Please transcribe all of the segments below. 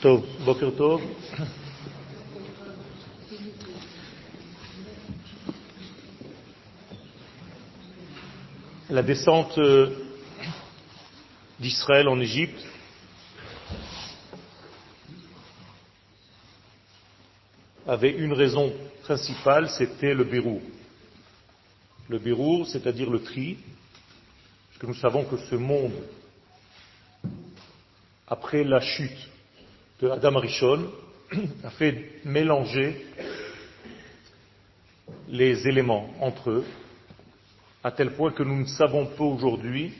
טוב, בוקר טוב. La descente euh, d'Israël en Égypte avait une raison principale, c'était le Bérour. Le Bérour, c'est-à-dire le tri, parce que nous savons que ce monde, après la chute de Adam Arishon, a fait mélanger les éléments entre eux, à tel point que nous ne savons pas aujourd'hui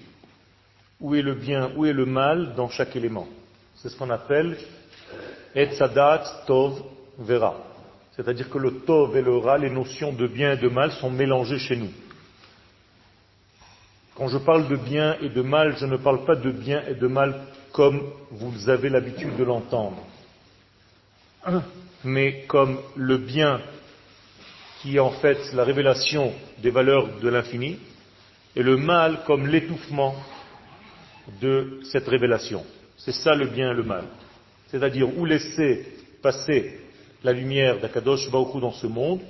où est le bien, où est le mal dans chaque élément. C'est ce qu'on appelle Etzadat Tov Vera. C'est-à-dire que le Tov et le Ra, les notions de bien et de mal, sont mélangées chez nous. Quand je parle de bien et de mal, je ne parle pas de bien et de mal comme vous avez l'habitude de l'entendre, mais comme le bien qui est en fait la révélation des valeurs de l'infini, et le mal comme l'étouffement de cette révélation. C'est ça le bien et le mal. C'est-à-dire ou laisser passer la lumière d'Akadosh Baruch dans ce monde,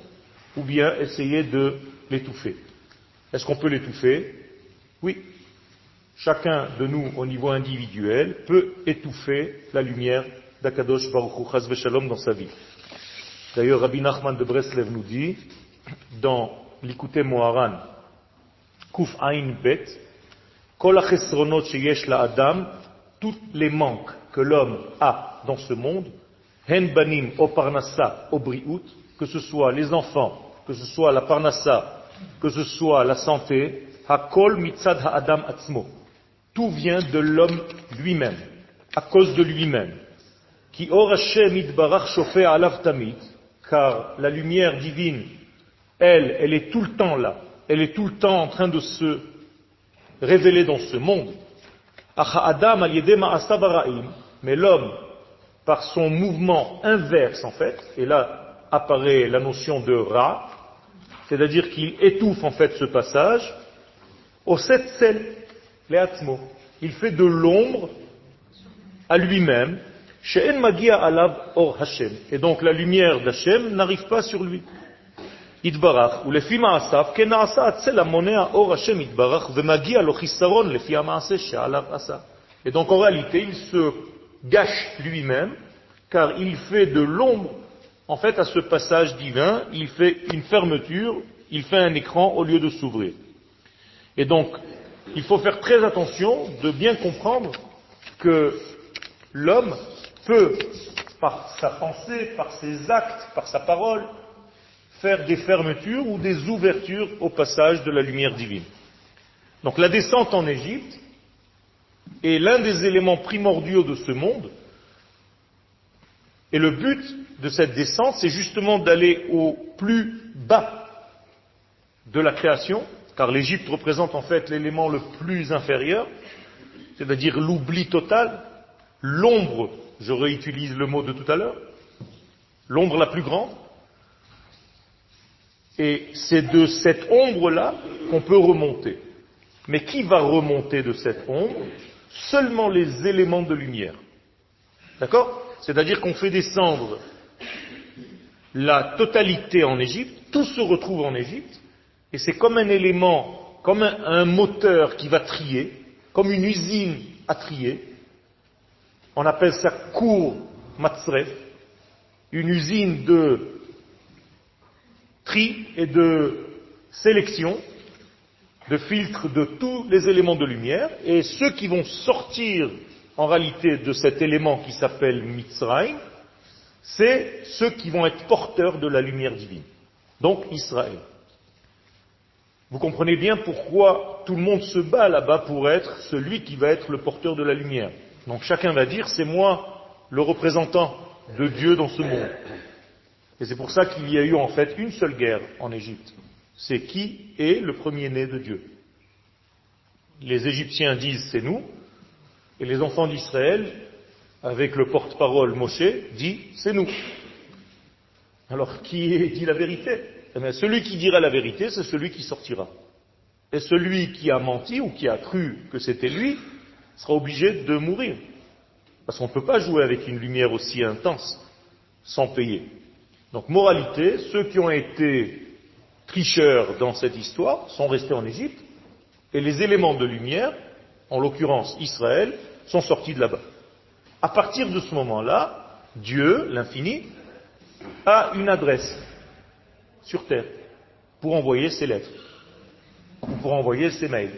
ou bien essayer de l'étouffer. Est-ce qu'on peut l'étouffer? Oui. Chacun de nous, au niveau individuel, peut étouffer la lumière d'Akadosh Baruch Hu, dans sa vie. D'ailleurs, Rabbi Nachman de Breslev nous dit, dans l'Ikouté Moharan, Kuf Ain Bet, Kol sheyesh la Adam, tous les manques que l'homme a dans ce monde, Hen banim o parnassa o briut, que ce soit les enfants, que ce soit la parnassa, que ce soit la santé, hakol mitzad ha'adam atzmo. Tout vient de l'homme lui-même, à cause de lui-même. Qui car la lumière divine, elle, elle est tout le temps là, elle est tout le temps en train de se révéler dans ce monde. Mais l'homme, par son mouvement inverse en fait, et là apparaît la notion de Ra, c'est-à-dire qu'il étouffe en fait ce passage, au sept il fait de l'ombre à lui-même, et donc la lumière d'Hachem n'arrive pas sur lui. Et donc en réalité, il se gâche lui-même, car il fait de l'ombre, en fait, à ce passage divin, il fait une fermeture, il fait un écran au lieu de s'ouvrir. Et donc, il faut faire très attention de bien comprendre que l'homme peut, par sa pensée, par ses actes, par sa parole, faire des fermetures ou des ouvertures au passage de la lumière divine. Donc la descente en Égypte est l'un des éléments primordiaux de ce monde. Et le but de cette descente, c'est justement d'aller au plus bas de la création, car l'Égypte représente en fait l'élément le plus inférieur, c'est-à-dire l'oubli total, l'ombre je réutilise le mot de tout à l'heure, l'ombre la plus grande. Et c'est de cette ombre-là qu'on peut remonter. Mais qui va remonter de cette ombre? Seulement les éléments de lumière. D'accord? C'est-à-dire qu'on fait descendre la totalité en Égypte, tout se retrouve en Égypte, et c'est comme un élément, comme un, moteur qui va trier, comme une usine à trier, on appelle ça cour matzref, une usine de tri et de sélection, de filtre de tous les éléments de lumière, et ceux qui vont sortir en réalité de cet élément qui s'appelle Mitzrayim, c'est ceux qui vont être porteurs de la lumière divine. Donc Israël. Vous comprenez bien pourquoi tout le monde se bat là-bas pour être celui qui va être le porteur de la lumière. Donc chacun va dire, c'est moi le représentant de Dieu dans ce monde. Et c'est pour ça qu'il y a eu en fait une seule guerre en Égypte. C'est qui est le premier-né de Dieu. Les Égyptiens disent c'est nous, et les enfants d'Israël, avec le porte-parole Moshe, dit c'est nous. Alors qui dit la vérité? Eh Celui qui dira la vérité, c'est celui qui sortira. Et celui qui a menti ou qui a cru que c'était lui, sera obligé de mourir. Parce qu'on ne peut pas jouer avec une lumière aussi intense sans payer. Donc moralité, ceux qui ont été tricheurs dans cette histoire sont restés en Égypte et les éléments de lumière, en l'occurrence Israël, sont sortis de là-bas. À partir de ce moment-là, Dieu, l'infini, a une adresse sur terre pour envoyer ses lettres ou pour envoyer ses mails.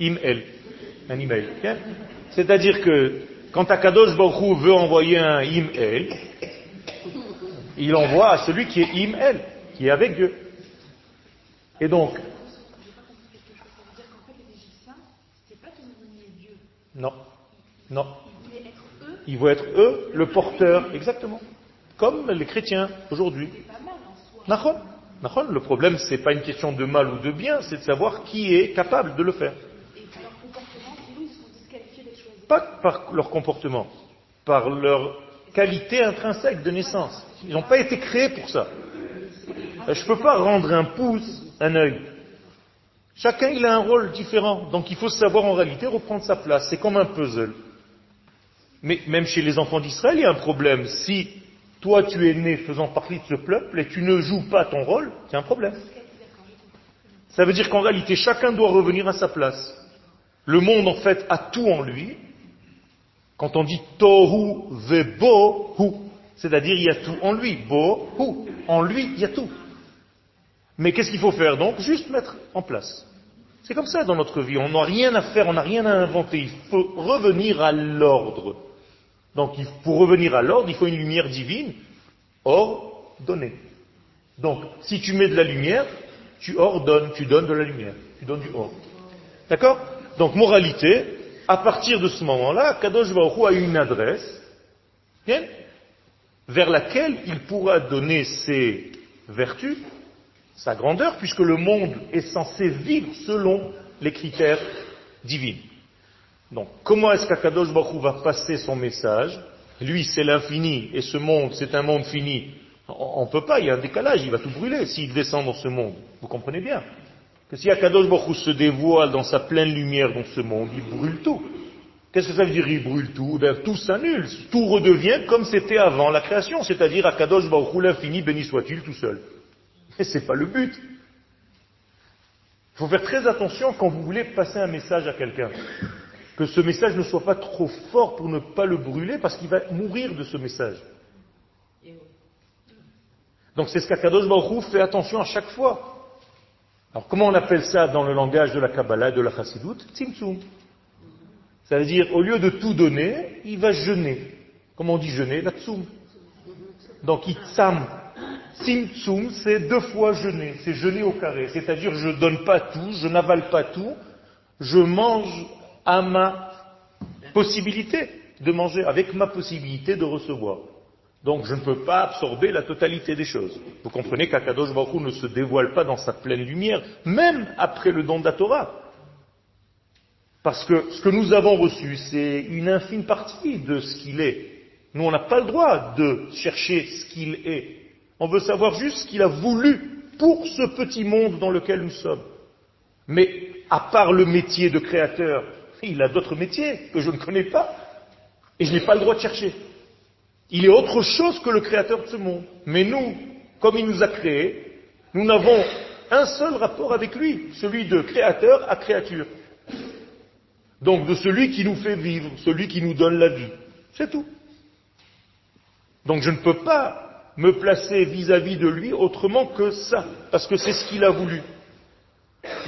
Email, un email. C'est-à-dire que quand Akadosh Baruch veut envoyer un email, il envoie à celui qui est email, qui est avec Dieu. Et donc, non, non. Ils vont être eux le porteur, exactement. Comme les chrétiens aujourd'hui. Le problème, ce n'est pas une question de mal ou de bien, c'est de savoir qui est capable de le faire. Pas par leur comportement, par leur qualité intrinsèque de naissance. Ils n'ont pas été créés pour ça. Je ne peux pas rendre un pouce un œil. Chacun, il a un rôle différent. Donc il faut savoir en réalité reprendre sa place. C'est comme un puzzle. Mais même chez les enfants d'Israël, il y a un problème. Si toi tu es né faisant partie de ce peuple et tu ne joues pas ton rôle, c'est un problème. Ça veut dire qu'en réalité, chacun doit revenir à sa place. Le monde, en fait, a tout en lui. Quand on dit tohu hu, c'est-à-dire il y a tout en lui. hu, en lui, il y a tout. Mais qu'est-ce qu'il faut faire donc? Juste mettre en place. C'est comme ça dans notre vie. On n'a rien à faire, on n'a rien à inventer. Il faut revenir à l'ordre. Donc pour revenir à l'ordre, il faut une lumière divine, ordonnée. Donc si tu mets de la lumière, tu ordonnes, tu donnes de la lumière, tu donnes du ordre. D'accord? Donc moralité, à partir de ce moment-là, Kadosh Baruch a une adresse vers laquelle il pourra donner ses vertus, sa grandeur, puisque le monde est censé vivre selon les critères divins. Donc, comment est-ce qu'Akadosh Baruch va passer son message Lui, c'est l'infini, et ce monde, c'est un monde fini. On ne peut pas, il y a un décalage, il va tout brûler s'il descend dans ce monde. Vous comprenez bien que si Akadosh Baruch se dévoile dans sa pleine lumière dans ce monde, il brûle tout. Qu'est-ce que ça veut dire il brûle tout? Ben, Tout s'annule, tout redevient comme c'était avant la création, c'est-à-dire Akadosh Baruch l'infini, béni soit-il tout seul. Mais ce n'est pas le but. Il faut faire très attention quand vous voulez passer un message à quelqu'un que ce message ne soit pas trop fort pour ne pas le brûler, parce qu'il va mourir de ce message. Donc c'est ce qu'Akadosh Baruch fait attention à chaque fois. Alors comment on appelle ça dans le langage de la Kabbalah et de la Chassidut? Tzimtzum. Ça veut dire, au lieu de tout donner, il va jeûner. Comment on dit jeûner La tsum. Donc itzam. Tzimtzum, c'est deux fois jeûner. C'est jeûner au carré. C'est-à-dire, je ne donne pas tout, je n'avale pas tout, je mange à ma possibilité de manger, avec ma possibilité de recevoir. Donc je ne peux pas absorber la totalité des choses. Vous comprenez qu'Akadosh Baruch ne se dévoile pas dans sa pleine lumière, même après le don de la Torah. Parce que ce que nous avons reçu, c'est une infime partie de ce qu'il est. Nous, on n'a pas le droit de chercher ce qu'il est. On veut savoir juste ce qu'il a voulu pour ce petit monde dans lequel nous sommes. Mais à part le métier de créateur il a d'autres métiers que je ne connais pas et je n'ai pas le droit de chercher. Il est autre chose que le créateur de ce monde. Mais nous, comme il nous a créés, nous n'avons un seul rapport avec lui, celui de créateur à créature. Donc de celui qui nous fait vivre, celui qui nous donne la vie. C'est tout. Donc je ne peux pas me placer vis-à-vis de lui autrement que ça, parce que c'est ce qu'il a voulu.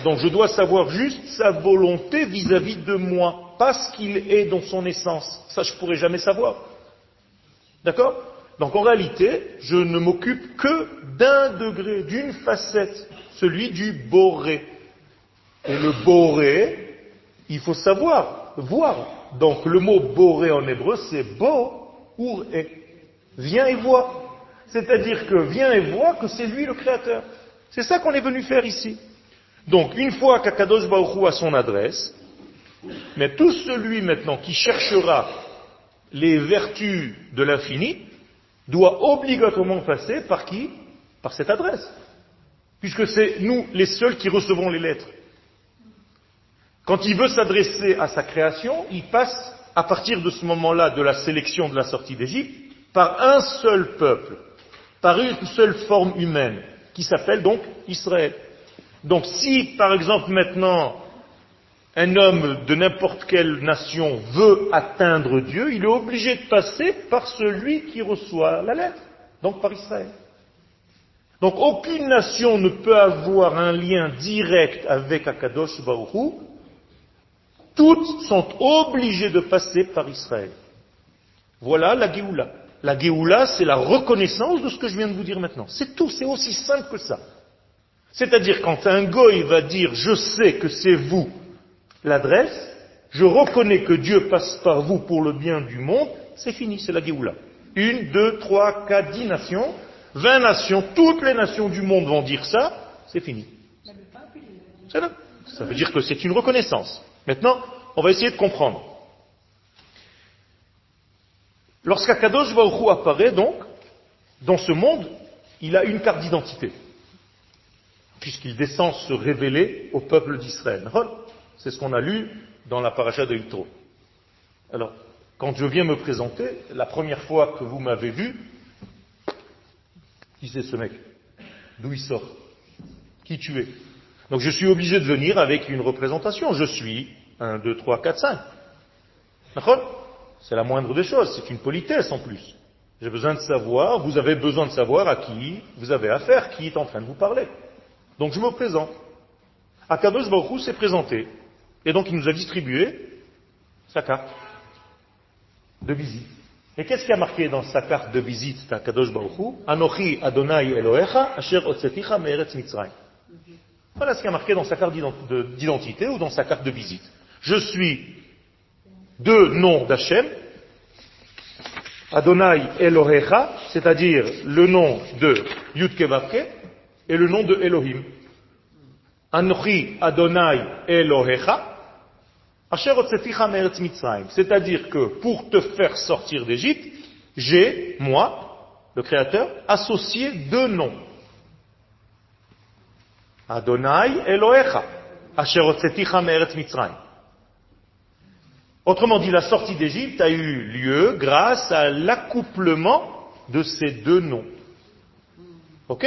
Donc je dois savoir juste sa volonté vis-à-vis de moi, pas ce qu'il est dans son essence. Ça, je ne pourrai jamais savoir. D'accord? Donc en réalité, je ne m'occupe que d'un degré, d'une facette, celui du boré. Et le boré, il faut savoir, voir. Donc le mot boré en hébreu, c'est bo ou et. Viens et vois. C'est-à-dire que viens et vois que c'est lui le créateur. C'est ça qu'on est venu faire ici. Donc, une fois qu'Akadosh a son adresse, mais tout celui maintenant qui cherchera les vertus de l'infini doit obligatoirement passer par qui? Par cette adresse. Puisque c'est nous les seuls qui recevons les lettres. Quand il veut s'adresser à sa création, il passe à partir de ce moment-là, de la sélection de la sortie d'Égypte, par un seul peuple, par une seule forme humaine, qui s'appelle donc Israël. Donc si, par exemple, maintenant, un homme de n'importe quelle nation veut atteindre Dieu, il est obligé de passer par celui qui reçoit la lettre, donc par Israël. Donc aucune nation ne peut avoir un lien direct avec Akadosh Baruch toutes sont obligées de passer par Israël. Voilà la Géoula. La Géoula, c'est la reconnaissance de ce que je viens de vous dire maintenant. C'est tout, c'est aussi simple que ça. C'est-à-dire quand un goy va dire je sais que c'est vous l'adresse, je reconnais que Dieu passe par vous pour le bien du monde, c'est fini, c'est la Géoula. Une, deux, trois, quatre, dix nations, vingt nations, toutes les nations du monde vont dire ça, c'est fini. Ça veut dire que c'est une reconnaissance. Maintenant, on va essayer de comprendre. Lorsqu'Akadosh Baruch apparaît donc, dans ce monde, il a une carte d'identité, puisqu'il descend se révéler au peuple d'Israël. C'est ce qu'on a lu dans la paracha de Yitro. Alors, quand je viens me présenter, la première fois que vous m'avez vu, qui c'est ce mec? D'où il sort? Qui tu es? Donc je suis obligé de venir avec une représentation. Je suis 1, 2, 3, 4, 5. C'est la moindre des choses, c'est une politesse en plus. J'ai besoin de savoir, vous avez besoin de savoir à qui vous avez affaire, qui est en train de vous parler. Donc je me présente. Akadosh Baruch s'est présenté. Et donc il nous a distribué sa carte de visite. Et qu'est-ce qui a marqué dans sa carte de visite d'Akadosh Baruch Anochi Adonai Elohecha Asher Otzeticha Me'eretz Mitzrayim. Voilà ce qui a marqué dans sa carte d'identité ou dans sa carte de visite. Je suis deux noms d'Hachem, Adonai Elohecha, c'est-à-dire le nom de Yudke et le nom de Elohim. Anochi Adonai Elohecha, c'est-à-dire que pour te faire sortir d'Égypte, j'ai, moi, le Créateur, associé deux noms. Adonai Elohecha. Autrement dit, la sortie d'Égypte a eu lieu grâce à l'accouplement de ces deux noms. Ok?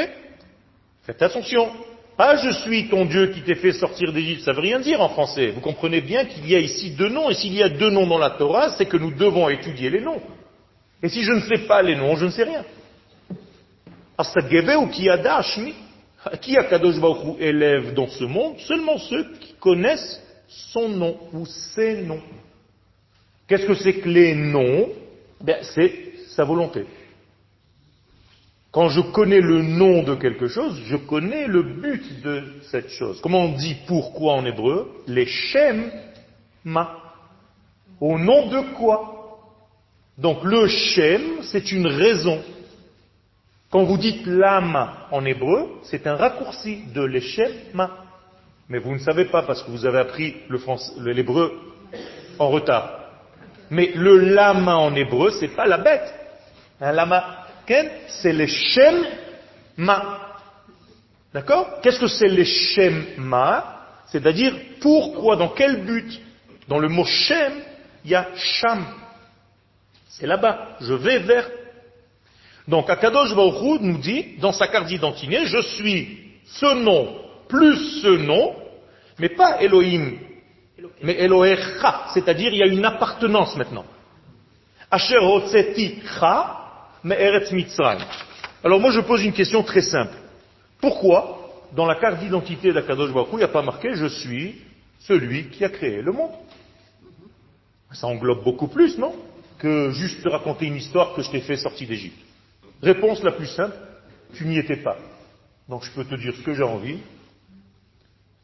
Faites attention. Ah, je suis ton Dieu qui t'ai fait sortir d'Égypte. Ça veut rien dire en français. Vous comprenez bien qu'il y a ici deux noms. Et s'il y a deux noms dans la Torah, c'est que nous devons étudier les noms. Et si je ne sais pas les noms, je ne sais rien. ou qui Qui a Kadosh élève dans ce monde? Seulement ceux qui connaissent son nom ou ses noms. Qu'est-ce que c'est que les noms? Ben, C'est sa volonté. Quand je connais le nom de quelque chose, je connais le but de cette chose. Comment on dit pourquoi en hébreu Les shem ma. Au nom de quoi Donc le shem, c'est une raison. Quand vous dites lama en hébreu, c'est un raccourci de l'Eshem ma. Mais vous ne savez pas parce que vous avez appris l'hébreu en retard. Mais le lama en hébreu, c'est pas la bête. Un lama, c'est le shem ma. D'accord? Qu'est-ce que c'est le shem ma? C'est-à-dire pourquoi, dans quel but? Dans le mot shem, il y a sham. C'est là-bas. Je vais vers. Donc Akadosh Baruch nous dit, dans sa carte d'identité, je suis ce nom plus ce nom, mais pas Elohim mais Elohecha, c'est-à-dire il y a une appartenance maintenant. Asher mais Eretz Mitzrayim. Alors moi je pose une question très simple. Pourquoi, dans la carte d'identité d'Akadosh Baruch il n'y a pas marqué je suis celui qui a créé le monde Ça englobe beaucoup plus, non? Que juste te raconter une histoire que je t'ai fait sortir d'Égypte. Réponse la plus simple, tu n'y étais pas. Donc je peux te dire ce que j'ai envie,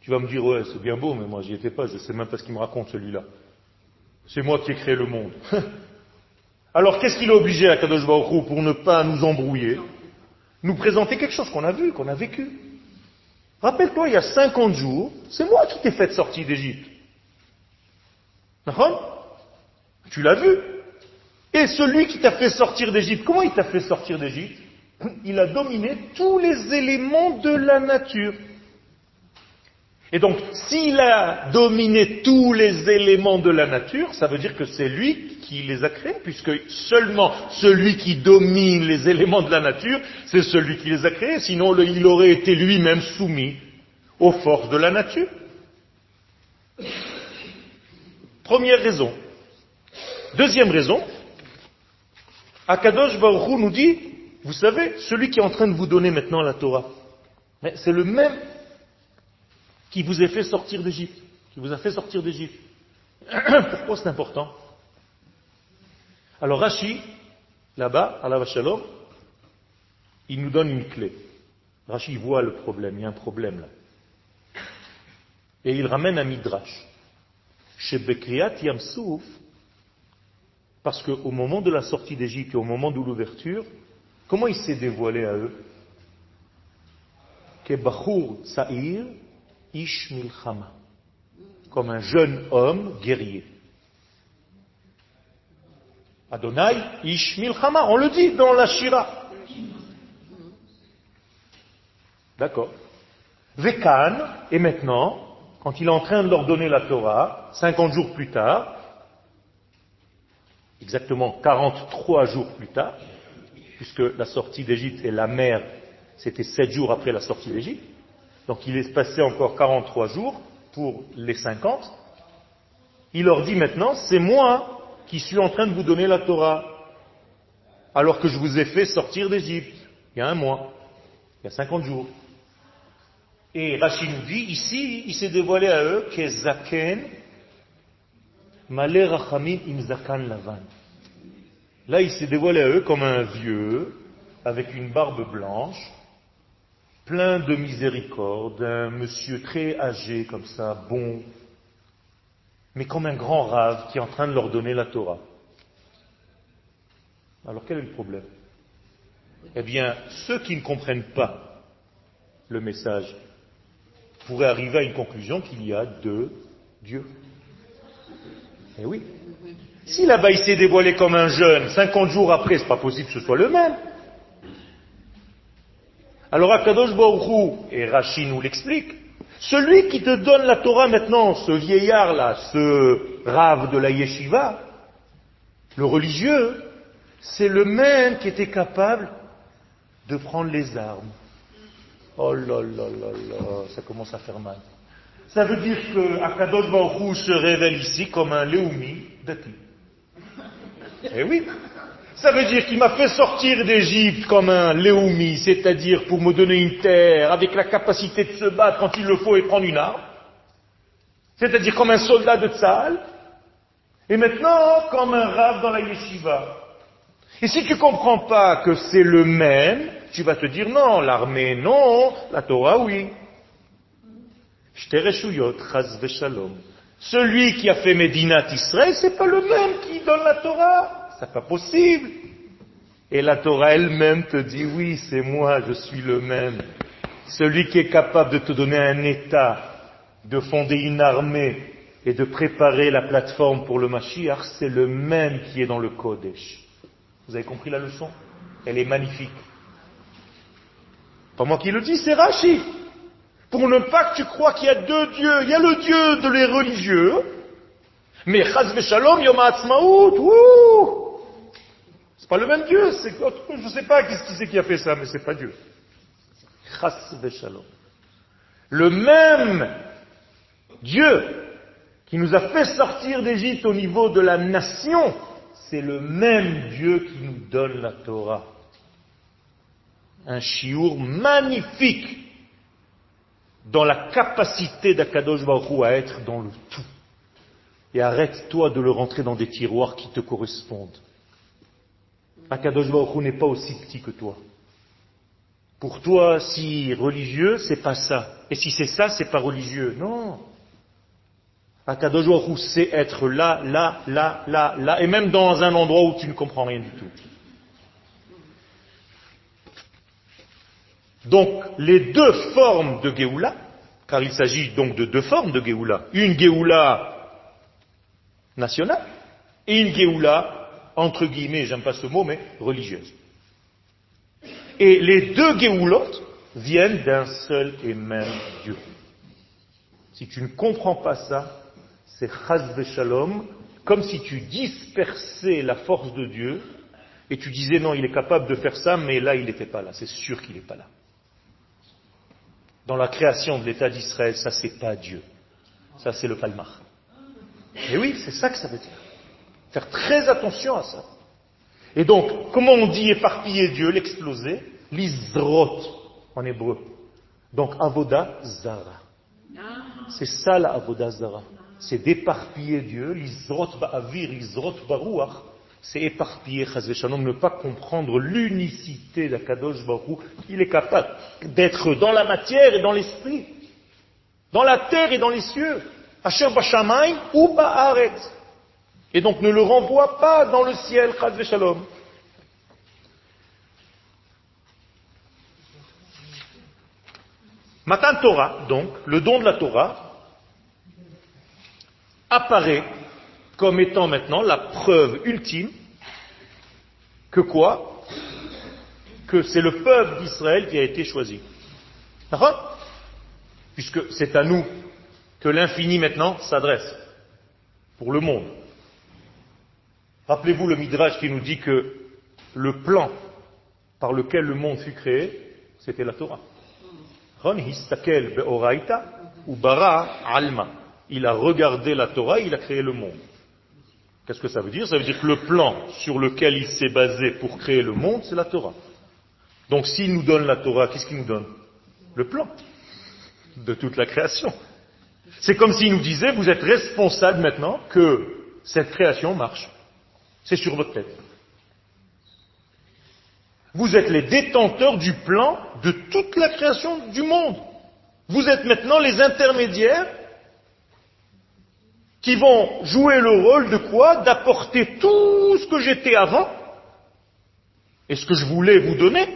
tu vas me dire, ouais, c'est bien beau, mais moi j'y étais pas, je ne sais même pas ce qu'il me raconte celui-là. C'est moi qui ai créé le monde. Alors qu'est-ce qu'il a obligé à Kadosh Baruch pour ne pas nous embrouiller Nous présenter quelque chose qu'on a vu, qu'on a vécu. Rappelle-toi, il y a 50 jours, c'est moi qui t'ai fait sortir d'Égypte. Tu l'as vu. Et celui qui t'a fait sortir d'Égypte, comment il t'a fait sortir d'Égypte? Il a dominé tous les éléments de la nature. Et donc, s'il a dominé tous les éléments de la nature, ça veut dire que c'est lui qui les a créés, puisque seulement celui qui domine les éléments de la nature, c'est celui qui les a créés, sinon il aurait été lui-même soumis aux forces de la nature. Première raison. Deuxième raison, Akadosh Baruch nous dit, vous savez, celui qui est en train de vous donner maintenant la Torah, c'est le même qui vous a fait sortir d'Égypte, qui vous a fait sortir d'Égypte. Pourquoi c'est important? Alors Rashi, là-bas, à la Shalom, il nous donne une clé. Rashi voit le problème, il y a un problème là. Et il ramène un midrash. Chez Bekriat Yamsouf, parce qu'au moment de la sortie d'Égypte et au moment de l'ouverture, comment il s'est dévoilé à eux? Que Sa'ir Ish Milchama, comme un jeune homme guerrier. Adonai Ish Milchama, on le dit dans la Shira. D'accord. Vekan, et maintenant, quand il est en train de leur donner la Torah, 50 jours plus tard, exactement 43 jours plus tard, puisque la sortie d'Égypte et la mer, c'était 7 jours après la sortie d'Égypte, donc il est passé encore 43 jours pour les 50. Il leur dit maintenant, c'est moi qui suis en train de vous donner la Torah, alors que je vous ai fait sortir d'Égypte, il y a un mois, il y a 50 jours. Et Rachid nous dit, ici, il s'est dévoilé à eux, Kezaken, Rachamim Imzakan Lavan. Là, il s'est dévoilé à eux comme un vieux, avec une barbe blanche, plein de miséricorde, un monsieur très âgé comme ça, bon, mais comme un grand rave qui est en train de leur donner la Torah. Alors quel est le problème? Eh bien, ceux qui ne comprennent pas le message pourraient arriver à une conclusion qu'il y a deux dieux. Eh oui. Si là-bas il s'est dévoilé comme un jeune, 50 jours après, c'est pas possible que ce soit le même. Alors Akadosh Baruchou, et Rashi nous l'explique, celui qui te donne la Torah maintenant, ce vieillard-là, ce rave de la yeshiva, le religieux, c'est le même qui était capable de prendre les armes. Oh là là là là, ça commence à faire mal. Ça veut dire que Akadosh Baruch se révèle ici comme un Léoumi d'Ati. Eh oui, ça veut dire qu'il m'a fait sortir d'Égypte comme un Léoumi, c'est-à-dire pour me donner une terre, avec la capacité de se battre quand il le faut et prendre une arme. C'est-à-dire comme un soldat de Tzal. Et maintenant, comme un rave dans la yeshiva. Et si tu comprends pas que c'est le même, tu vas te dire non, l'armée non, la Torah oui. Celui qui a fait Médinat Israël, c'est pas le même qui donne la Torah. C'est pas possible. Et la Torah elle-même te dit, oui, c'est moi, je suis le même. Celui qui est capable de te donner un État, de fonder une armée et de préparer la plateforme pour le Mashiach, c'est le même qui est dans le Kodesh. Vous avez compris la leçon? Elle est magnifique. Pas moi qui le dis, c'est Rashi. Pour ne pas que tu crois qu'il y a deux dieux. Il y a le Dieu de les religieux, mais Chaz Shalom, Yom Ha'atzmaut, c'est pas le même Dieu, c'est je ne sais pas qui c'est qui a fait ça, mais c'est pas Dieu. Le même Dieu qui nous a fait sortir d'Égypte au niveau de la nation, c'est le même Dieu qui nous donne la Torah. Un chiour magnifique dans la capacité d'Akadosh Baruch à être dans le tout. Et arrête-toi de le rentrer dans des tiroirs qui te correspondent. Akadosh Baruch n'est pas aussi petit que toi. Pour toi, si religieux, c'est pas ça. Et si c'est ça, c'est pas religieux. Non. Akadosh Baruch sait être là, là, là, là, là, et même dans un endroit où tu ne comprends rien du tout. Donc, les deux formes de Géoula, car il s'agit donc de deux formes de Géoula. Une Géoula nationale et une Géoula entre guillemets, j'aime pas ce mot, mais religieuse. Et les deux Géoulot viennent d'un seul et même Dieu. Si tu ne comprends pas ça, c'est chaz shalom, comme si tu dispersais la force de Dieu et tu disais non, il est capable de faire ça, mais là, il n'était pas là. C'est sûr qu'il n'est pas là. Dans la création de l'État d'Israël, ça, c'est pas Dieu. Ça, c'est le palmar. Et oui, c'est ça que ça veut dire. Faire très attention à ça. Et donc, comment on dit éparpiller Dieu, l'exploser? L'isrot en hébreu. Donc, avoda zara. C'est ça la avoda zara. C'est d'éparpiller Dieu. L'isrot ba'avir, l'isrot ba'ruach. C'est éparpiller Shalom, ne pas comprendre l'unicité d'Akadosh Baruch Il est capable d'être dans la matière et dans l'esprit. Dans la terre et dans les cieux. Asher Bashamayim ou Ba'aret. Et donc ne le renvoie pas dans le ciel, Chaz Shalom. Matan Torah, donc, le don de la Torah, apparaît comme étant maintenant la preuve ultime que quoi? Que c'est le peuple d'Israël qui a été choisi. Puisque c'est à nous que l'infini maintenant s'adresse pour le monde. Rappelez-vous le Midrash qui nous dit que le plan par lequel le monde fut créé, c'était la Torah. Il a regardé la Torah, il a créé le monde. Qu'est-ce que ça veut dire? Ça veut dire que le plan sur lequel il s'est basé pour créer le monde, c'est la Torah. Donc s'il nous donne la Torah, qu'est-ce qu'il nous donne? Le plan de toute la création. C'est comme s'il nous disait, vous êtes responsable maintenant que cette création marche. C'est sur votre tête. Vous êtes les détenteurs du plan de toute la création du monde. Vous êtes maintenant les intermédiaires qui vont jouer le rôle de quoi? D'apporter tout ce que j'étais avant et ce que je voulais vous donner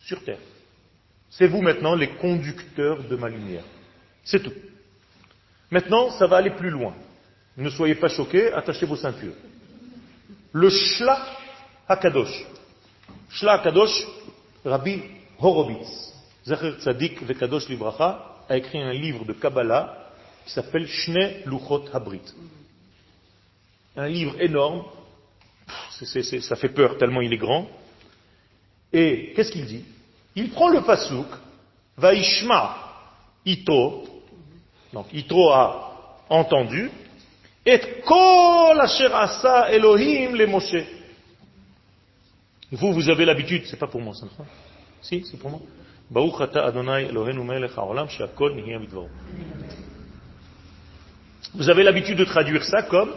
sur Terre. C'est vous maintenant les conducteurs de ma lumière. C'est tout. Maintenant, ça va aller plus loin. Ne soyez pas choqués, attachez vos ceintures. Le Shla Hakadosh. Shla Hakadosh, Rabbi Horowitz, Zacher Tzadik Vekadosh Libracha, a écrit un livre de Kabbalah qui s'appelle Shne Luchot Habrit. Un livre énorme, ça fait peur tellement il est grand. Et qu'est-ce qu'il dit? Il prend le pasuk, Vaishma Ito, donc Ito a entendu, et kol asher asa Elohim le Moshe. Vous, vous avez l'habitude, c'est pas pour moi ça, si, c'est pour moi. Baruch ata Adonai Eloheinu melech haolam she'akol nihya bidvaru. Vous avez l'habitude de traduire ça comme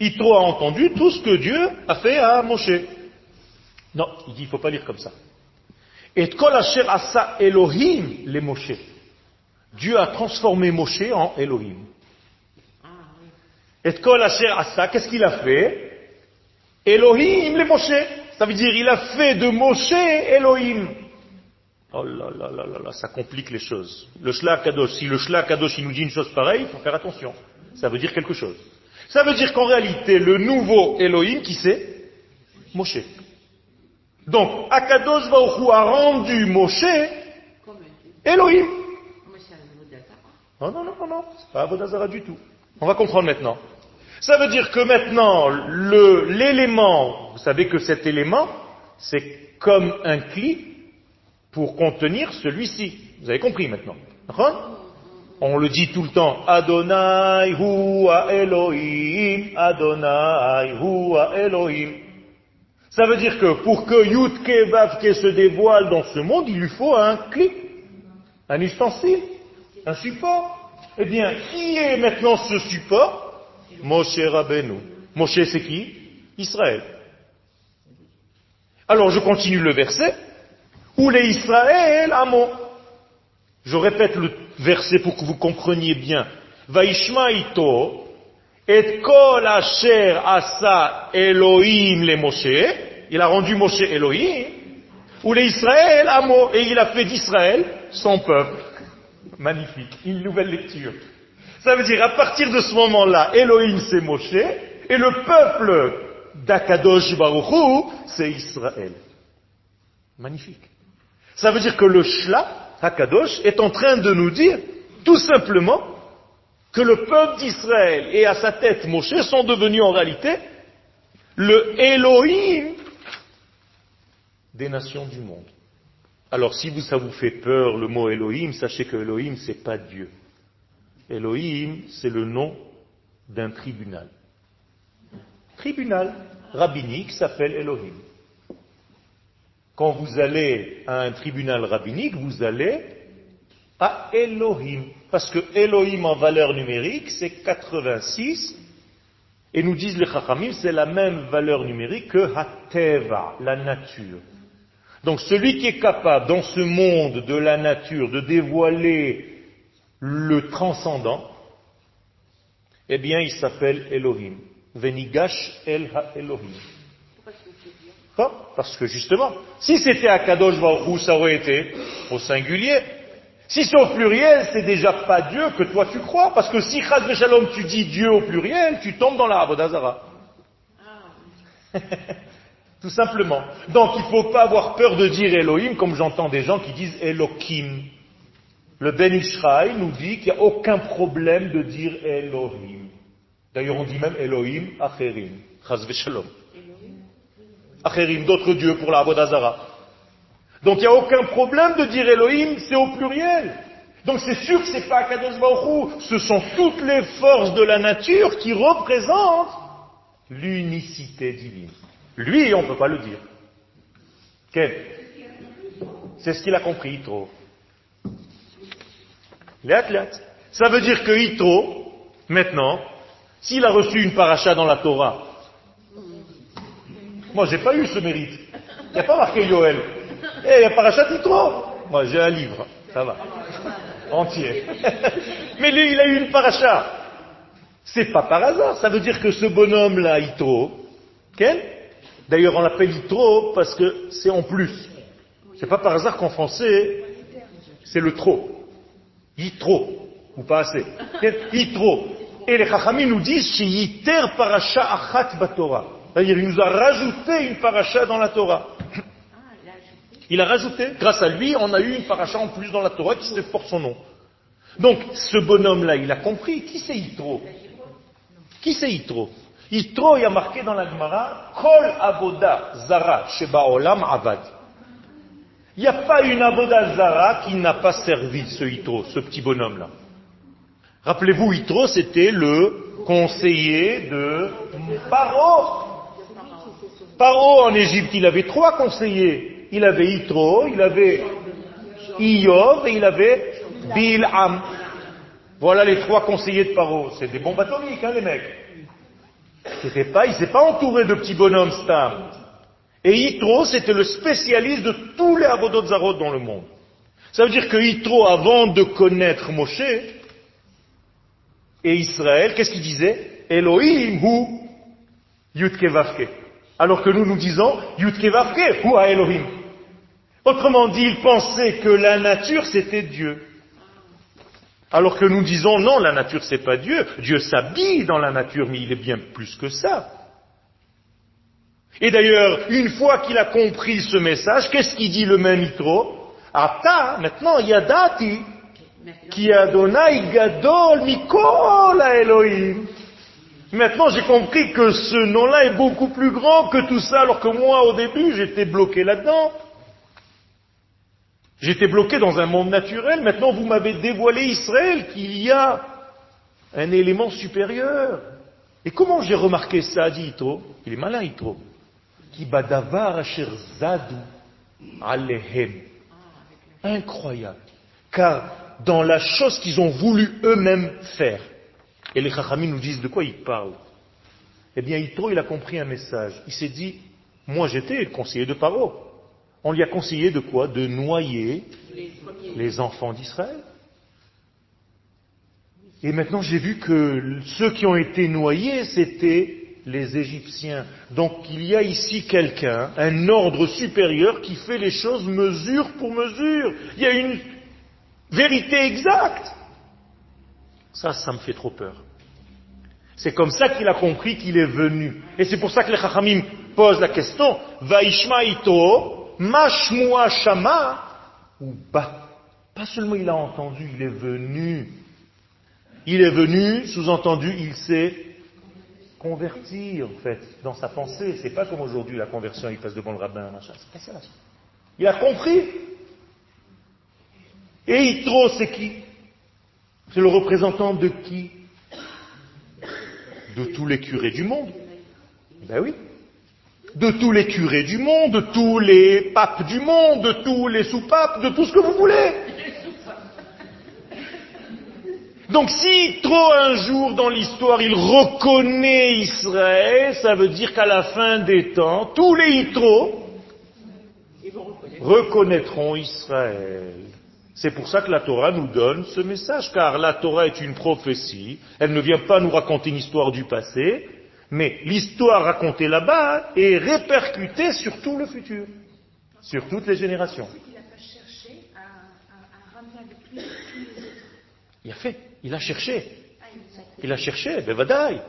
Yitro a entendu tout ce que Dieu a fait à Moshe. Non, il dit il faut pas lire comme ça. Et kol asher asa Elohim les Moshe. Dieu a transformé Moshe en Elohim. Et qu'est-ce qu'il a fait? Elohim les Moshe. Ça veut dire il a fait de Moshe Elohim. Oh là là là là là, ça complique les choses. Le Shlach Kadosh, si le Shlach Kadosh il nous dit une chose pareille, il faut faire attention. Ça veut dire quelque chose. Ça veut dire qu'en réalité, le nouveau Elohim, qui c'est? Moshe. Donc, Akadosh Baruch a rendu Moshe Elohim. Non, non, non, non, non, c'est pas Avodazara du tout. On va comprendre maintenant. Ça veut dire que maintenant, l'élément, vous savez que cet élément, c'est comme un clip pour contenir celui-ci. Vous avez compris maintenant. On le dit tout le temps. Adonai hua Elohim, Adonai hua Elohim. Ça veut dire que pour que Yudke Vavke se dévoile dans ce monde, il lui faut un clip, un ustensile, un support. Eh bien, qui est maintenant ce support Moshe Rabbeinu. Moshe c'est qui? Israël. Alors je continue le verset. Ou les Israël Amo. Je répète le verset pour que vous compreniez bien. Vaishma ito, et kol asher asa Elohim le Moshe. Il a rendu Moshe Elohim. Ou les Israël Amo. Et il a fait d'Israël son peuple. Magnifique. Une nouvelle lecture. Ça veut dire, à partir de ce moment-là, Elohim c'est Moshe, et le peuple d'Akadosh Baruchou, c'est Israël. Magnifique. Ça veut dire que le Shla, Hakadosh, est en train de nous dire, Tout simplement que le peuple d'Israël et à sa tête Moshe sont devenus en réalité le Elohim des nations du monde. Alors si vous, ça vous fait peur le mot Elohim, sachez que Elohim c'est pas Dieu. Elohim c'est le nom d'un tribunal. Tribunal rabbinique s'appelle Elohim. Quand vous allez à un tribunal rabbinique, vous allez à Elohim. Parce que Elohim en valeur numérique, c'est 86. Et nous disent les Chachamim, c'est la même valeur numérique que Hateva, la nature. Donc celui qui est capable, dans ce monde de la nature, de dévoiler le transcendant, eh bien il s'appelle Elohim. Venigash El Ha-Elohim. Parce que justement, si c'était à Kadosh Baruch ça aurait été au singulier. Si c'est au pluriel, c'est déjà pas Dieu que toi tu crois. Parce que si Chaz Shalom tu dis Dieu au pluriel, tu tombes dans la d'Azara. Tout simplement. Donc il ne faut pas avoir peur de dire Elohim, comme j'entends des gens qui disent Elohim. Le Ben Ishraï nous dit qu'il n'y a aucun problème de dire Elohim. D'ailleurs, on dit même Elohim Acherim. Chaz Shalom. Acherim, d'autres dieux pour la d'Azara. Donc il n'y a aucun problème de dire Elohim, c'est au pluriel. Donc c'est sûr que c'est pas Kadosh Baruch ce sont toutes les forces de la nature qui représentent l'unicité divine. Lui, on ne peut pas le dire. Quel C'est ce qu'il a compris, Yitro. Ça veut dire que Yitro, maintenant, s'il a reçu une paracha dans la Torah, moi j'ai pas eu ce mérite. Il n'y a pas marqué Yoel. Eh, il y a paracha Yitro. Moi j'ai un livre, ça va. Entier. Mais lui, il a eu une paracha. C'est pas par hasard. Ça veut dire que ce bonhomme-là, Yitro, quel D'ailleurs, on l'appelle Yitro parce que c'est en plus. C'est pas par hasard qu'en français, c'est le trop. Yitro, ou pas assez. Yitro. Et les Chachamim nous disent, Yiter parasha achat batora. C'est-à-dire, il nous a rajouté une paracha dans la Torah. Il a rajouté, grâce à lui, on a eu une paracha en plus dans la Torah qui porte son nom. Donc, ce bonhomme-là, il a compris. Qui c'est Yitro? Qui c'est Yitro? Yitro, il y a marqué dans la Gemara, Kol Avoda Zara Sheba Olam Avad. Il n'y a pas une Avoda Zara qui n'a pas servi ce Yitro, ce petit bonhomme-là. Rappelez-vous, Yitro, c'était le conseiller de Paro. Paro en Égypte, il avait trois conseillers. Il avait Yitro, il avait Iyov et il avait Bil'am. Voilà les trois conseillers de Paro. C'est des bombes atomiques, hein, les mecs. Pas, il s'est pas entouré de petits bonhommes Stam. Et Yitro, c'était le spécialiste de tous les Avodot dans le monde. Ça veut dire que Yitro, avant de connaître Moshe et Israël, qu'est-ce qu'il disait? Elohim hu Yutke Alors que nous nous disons Yutke Vavke hu Elohim. Autrement dit, il pensait que la nature c'était Dieu. Alors que nous disons non, la nature c'est pas Dieu. Dieu s'habille dans la nature, mais il est bien plus que ça. Et d'ailleurs, une fois qu'il a compris ce message, qu'est-ce qu'il dit le même Itro Ata, maintenant, Yadati, qui Adonai Gadol Mikol Elohim. Maintenant, j'ai compris que ce nom-là est beaucoup plus grand que tout ça, alors que moi, au début, j'étais bloqué là-dedans. J'étais bloqué dans un monde naturel, maintenant vous m'avez dévoilé Israël, qu'il y a un élément supérieur. Et comment j'ai remarqué ça, dit Yitro Il est malin, Yitro. Incroyable. Car dans la chose qu'ils ont voulu eux-mêmes faire, et les Chachamim nous disent de quoi ils parlent, eh bien Yitro, il a compris un message. Il s'est dit, moi j'étais le conseiller de Paro. On lui a conseillé de quoi? De noyer les, enfants d'Israël. Et maintenant j'ai vu que ceux qui ont été noyés, c'était les Égyptiens. Donc il y a ici quelqu'un, un ordre supérieur qui fait les choses mesure pour mesure. Il y a une vérité exacte. Ça, ça me fait trop peur. C'est comme ça qu'il a compris qu'il est venu. Et c'est pour ça que les Chachamim posent la question, Vaishma ito, Mashmua Shama ou Ba. Pas seulement il a entendu, il est venu. Il est venu, sous-entendu, il s'est converti, en fait, dans sa pensée. C'est pas comme aujourd'hui la conversion, il passe devant le rabbin, machin. C'est pas ça. Il a compris. Et Yitro, c'est qui? C'est le représentant de qui? De tous les curés du monde. Ben oui. De tous les curés du monde, de tous les papes du monde, de tous les sous-papes, de tout ce que vous voulez. Donc si trop un jour dans l'histoire il reconnaît Israël, ça veut dire qu'à la fin des temps, tous les Yitro reconnaîtront Israël. C'est pour ça que la Torah nous donne ce message, car la Torah est une prophétie, elle ne vient pas nous raconter une histoire du passé, mais l'histoire racontée là-bas est répercutée sur tout le futur, sur toutes les générations. Il a fait, il a cherché. Il a cherché, Bevadaï.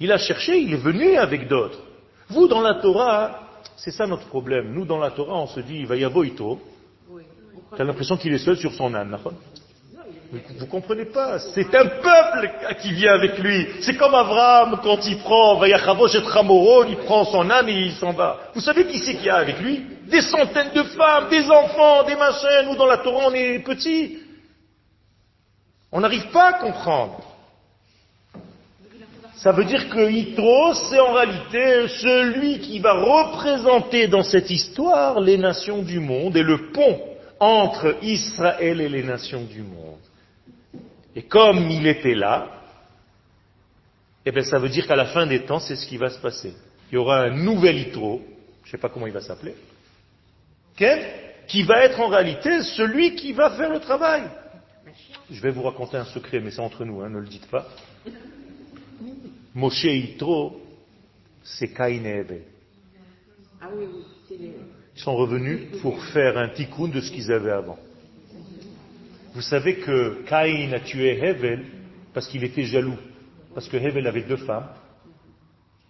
Il a cherché, il est venu avec d'autres. Vous, dans la Torah, c'est ça notre problème. Nous, dans la Torah, on se dit, il va y avoir Ito. Tu as l'impression qu'il est seul sur son âne. Vous comprenez pas. C'est un peuple qui vient avec lui. C'est comme Abraham quand il prend, et il prend son âne et il s'en va. Vous savez qui c'est qu'il y a avec lui? Des centaines de femmes, des enfants, des machins. Nous, dans la Torah, on est petits. On n'arrive pas à comprendre. Ça veut dire que Yitro, c'est en réalité celui qui va représenter dans cette histoire les nations du monde et le pont entre Israël et les nations du monde. Et comme il était là, eh bien ça veut dire qu'à la fin des temps, c'est ce qui va se passer. Il y aura un nouvel Yitro, je ne sais pas comment il va s'appeler, qui va être en réalité celui qui va faire le travail. Je vais vous raconter un secret, mais c'est entre nous, hein, ne le dites pas. Moshe Yitro, c'est Caïn et Abel. Ah Ils sont revenus pour faire un tikkun de ce qu'ils avaient avant. Vous savez que Caïn a tué Hevel parce qu'il était jaloux. Parce que Hevel avait deux femmes.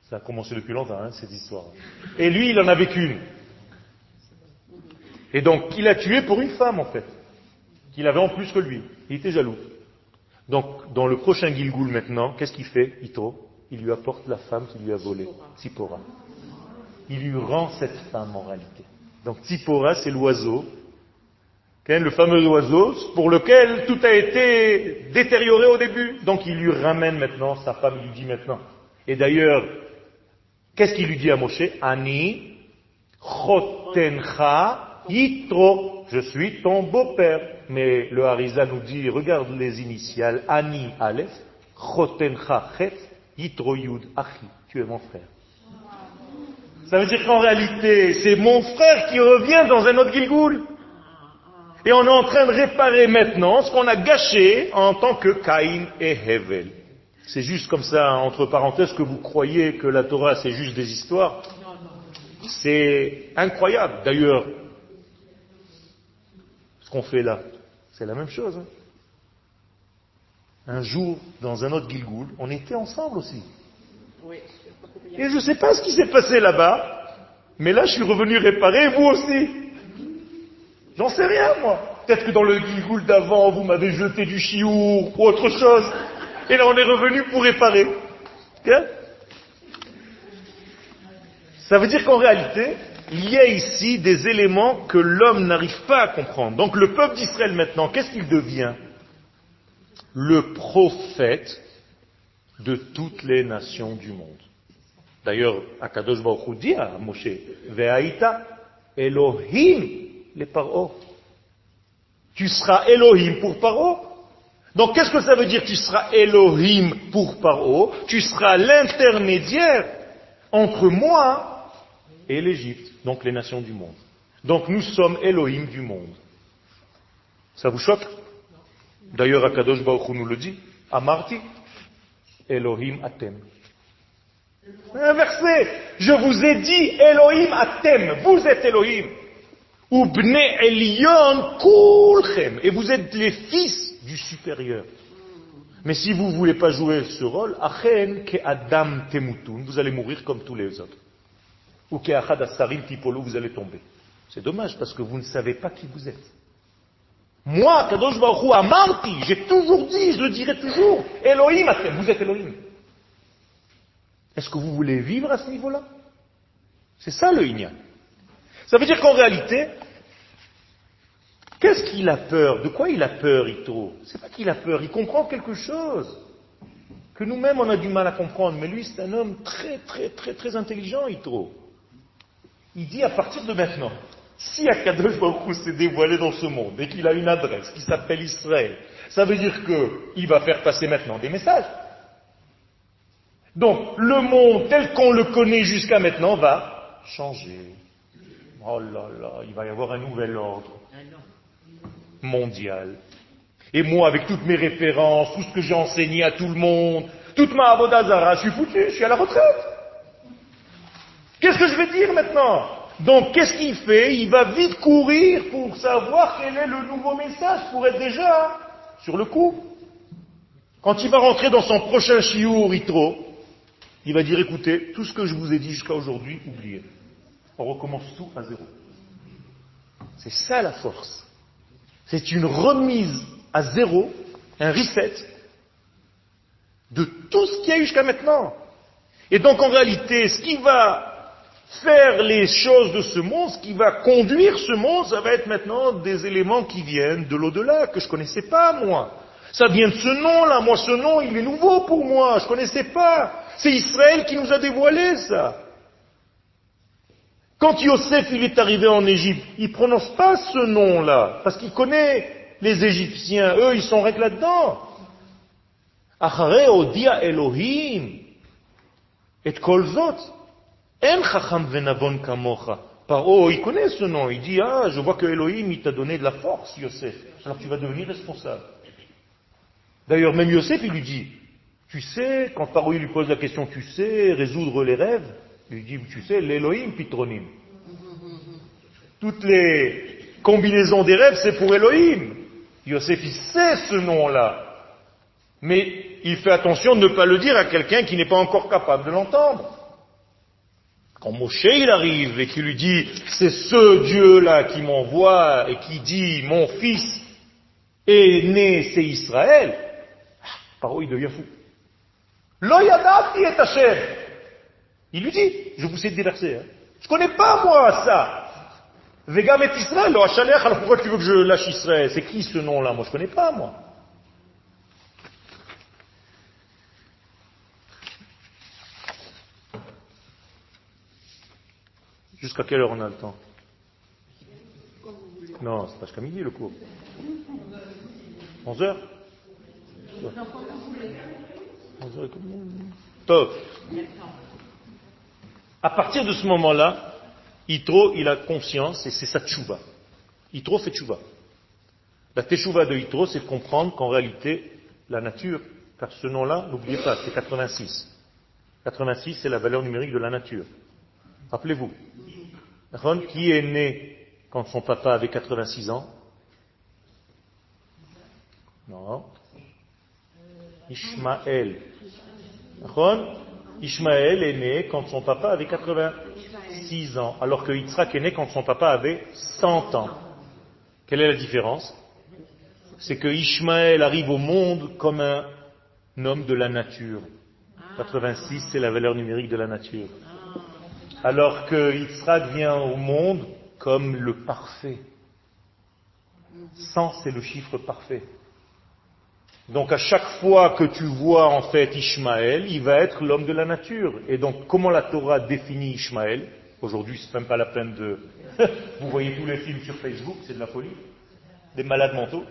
Ça a commencé depuis longtemps, hein, cette histoire. Et lui, il en avait qu'une. Et donc, il a tué pour une femme, en fait. Qu'il avait en plus que lui. Il était jaloux. Donc, dans le prochain Gilgoul maintenant, qu'est-ce qu'il fait, Ito il lui apporte la femme qui lui a volé, Tsipora. Il lui rend cette femme en réalité. Donc Tsipora, c'est l'oiseau, le fameux oiseau pour lequel tout a été détérioré au début. Donc il lui ramène maintenant sa femme, lui dit maintenant. Et d'ailleurs, qu'est-ce qu'il lui dit à Moshe? Ani, chotencha, yitro, je suis ton beau-père. Mais le Harisa nous dit, regarde les initiales, Ani, Aleph, chotencha, chet, Yitroyud, Achi, tu es mon frère. Ça veut dire qu'en réalité, c'est mon frère qui revient dans un autre Gilgoul. Et on est en train de réparer maintenant ce qu'on a gâché en tant que Caïn et Hevel. C'est juste comme ça, entre parenthèses, que vous croyez que la Torah c'est juste des histoires. C'est incroyable. D'ailleurs, ce qu'on fait là, c'est la même chose. Hein un jour, dans un autre Gilgoul, on était ensemble aussi. Et je ne sais pas ce qui s'est passé là-bas, mais là je suis revenu réparer, vous aussi. J'en sais rien, moi. Peut-être que dans le Gilgoul d'avant, vous m'avez jeté du chiour ou autre chose. Et là on est revenu pour réparer. Ça veut dire qu'en réalité, il y a ici des éléments que l'homme n'arrive pas à comprendre. Donc le peuple d'Israël maintenant, qu'est-ce qu'il devient? Le prophète de toutes les nations du monde. D'ailleurs, Akadosh Baruch dit à Moshe, Ve'aïta Elohim les paro. Tu seras Elohim pour paro. Donc qu'est-ce que ça veut dire tu seras Elohim pour paro Tu seras l'intermédiaire entre moi et l'Égypte, donc les nations du monde. Donc nous sommes Elohim du monde. Ça vous choque? D'ailleurs, Akadosh Baruch nous le dit. Amarti, Elohim Atem. Un verset. Je vous ai dit Elohim Atem. Vous êtes Elohim. Ou Bne Elion Kulchem. Et vous êtes les fils du supérieur. Mais si vous ne voulez pas jouer ce rôle, Achen ke Adam Temutun, vous allez mourir comme tous les autres. Ou ke Achad Asarim vous allez tomber. C'est dommage parce que vous ne savez pas qui vous êtes. Moi, Kadosh Baruch j'ai toujours dit, je le dirai toujours, Elohim, vous êtes Elohim. Est-ce que vous voulez vivre à ce niveau-là? C'est ça le Inyan. Ça veut dire qu'en réalité, qu'est-ce qu'il a peur? De quoi il a peur, Ito? C'est pas qu'il a peur, il comprend quelque chose que nous-mêmes on a du mal à comprendre. Mais lui, c'est un homme très, très, très, très intelligent, Ito. Il dit à partir de maintenant, si Akadosh Baruch s'est dévoilé dans ce monde et qu'il a une adresse qui s'appelle Israël, ça veut dire qu'il va faire passer maintenant des messages. Donc, le monde tel qu'on le connaît jusqu'à maintenant va changer. Oh là là, il va y avoir un nouvel ordre mondial. Et moi, avec toutes mes références, tout ce que j'ai enseigné à tout le monde, toute ma avodazara, je suis foutu, je suis à la retraite. Qu'est-ce que je vais dire maintenant? Donc, qu'est-ce qu'il fait? Il va vite courir pour savoir quel est le nouveau message, pour être déjà sur le coup. Quand il va rentrer dans son prochain chiou ritro, il va dire, écoutez, tout ce que je vous ai dit jusqu'à aujourd'hui, oubliez. On recommence tout à zéro. C'est ça la force. C'est une remise à zéro, un reset de tout ce qu'il y a eu jusqu'à maintenant. Et donc en réalité, ce qui va faire les choses de ce monde, ce qui va conduire ce monde, ça va être maintenant des éléments qui viennent de l'au-delà, que je ne connaissais pas moi. Ça vient de ce nom-là, moi ce nom, il est nouveau pour moi, je ne connaissais pas. C'est Israël qui nous a dévoilé ça. Quand Yosef il est arrivé en Égypte, il ne prononce pas ce nom-là, parce qu'il connaît les Égyptiens, eux ils sont règles là-dedans. Achare odia Elohim et kolzot. En chacham venavon kamocha. Paro, il connaît ce nom. Il dit, ah, je vois que Elohim, il t'a donné de la force, Yosef. Alors tu vas devenir responsable. D'ailleurs, même Yosef, il lui dit, tu sais, quand Paro lui pose la question, tu sais résoudre les rêves? Il lui dit, tu sais, l'Elohim pitronim. Toutes les combinaisons des rêves, c'est pour Elohim. Yosef, il sait ce nom-là. Mais il fait attention de ne pas le dire à quelqu'un qui n'est pas encore capable de l'entendre. Quand Moshe il arrive et qu'il lui dit, c'est ce Dieu-là qui m'envoie et qui dit, mon fils est né, c'est Israël, Paro il devient fou. Loyadati est. Il lui dit, je vous des versets, hein. je connais pas moi ça. Vegam est Israël, alors pourquoi tu veux que je lâche Israël? C'est qui ce nom-là? Moi je connais pas moi. Jusqu'à quelle heure on a le temps? Non, c'est pas jusqu'à midi le cours. 11 heures? 11 heures Top. À partir de ce moment-là, Yitro, il a conscience et c'est sa tchouva. Yitro fait tchouva. La tchouva de Yitro, c'est de comprendre qu'en réalité, la nature, car ce nom-là, n'oubliez pas, c'est 86. 86, c'est la valeur numérique de la nature. Rappelez-vous, qui est né quand son papa avait 86 ans? Non. Ishmaël. Ishmaël est né quand son papa avait 86 ans, alors que Yitzhak est né quand son papa avait 100 ans. Quelle est la différence? C'est que Ishmaël arrive au monde comme un homme de la nature. 86, c'est la valeur numérique de la nature alors que Yitzhak vient au monde comme le parfait. 100, c'est le chiffre parfait. Donc à chaque fois que tu vois en fait Ishmaël, il va être l'homme de la nature. Et donc comment la Torah définit Ishmaël? Aujourd'hui, c'est même pas la peine de... Vous voyez tous les films sur Facebook, c'est de la folie. Des malades mentaux.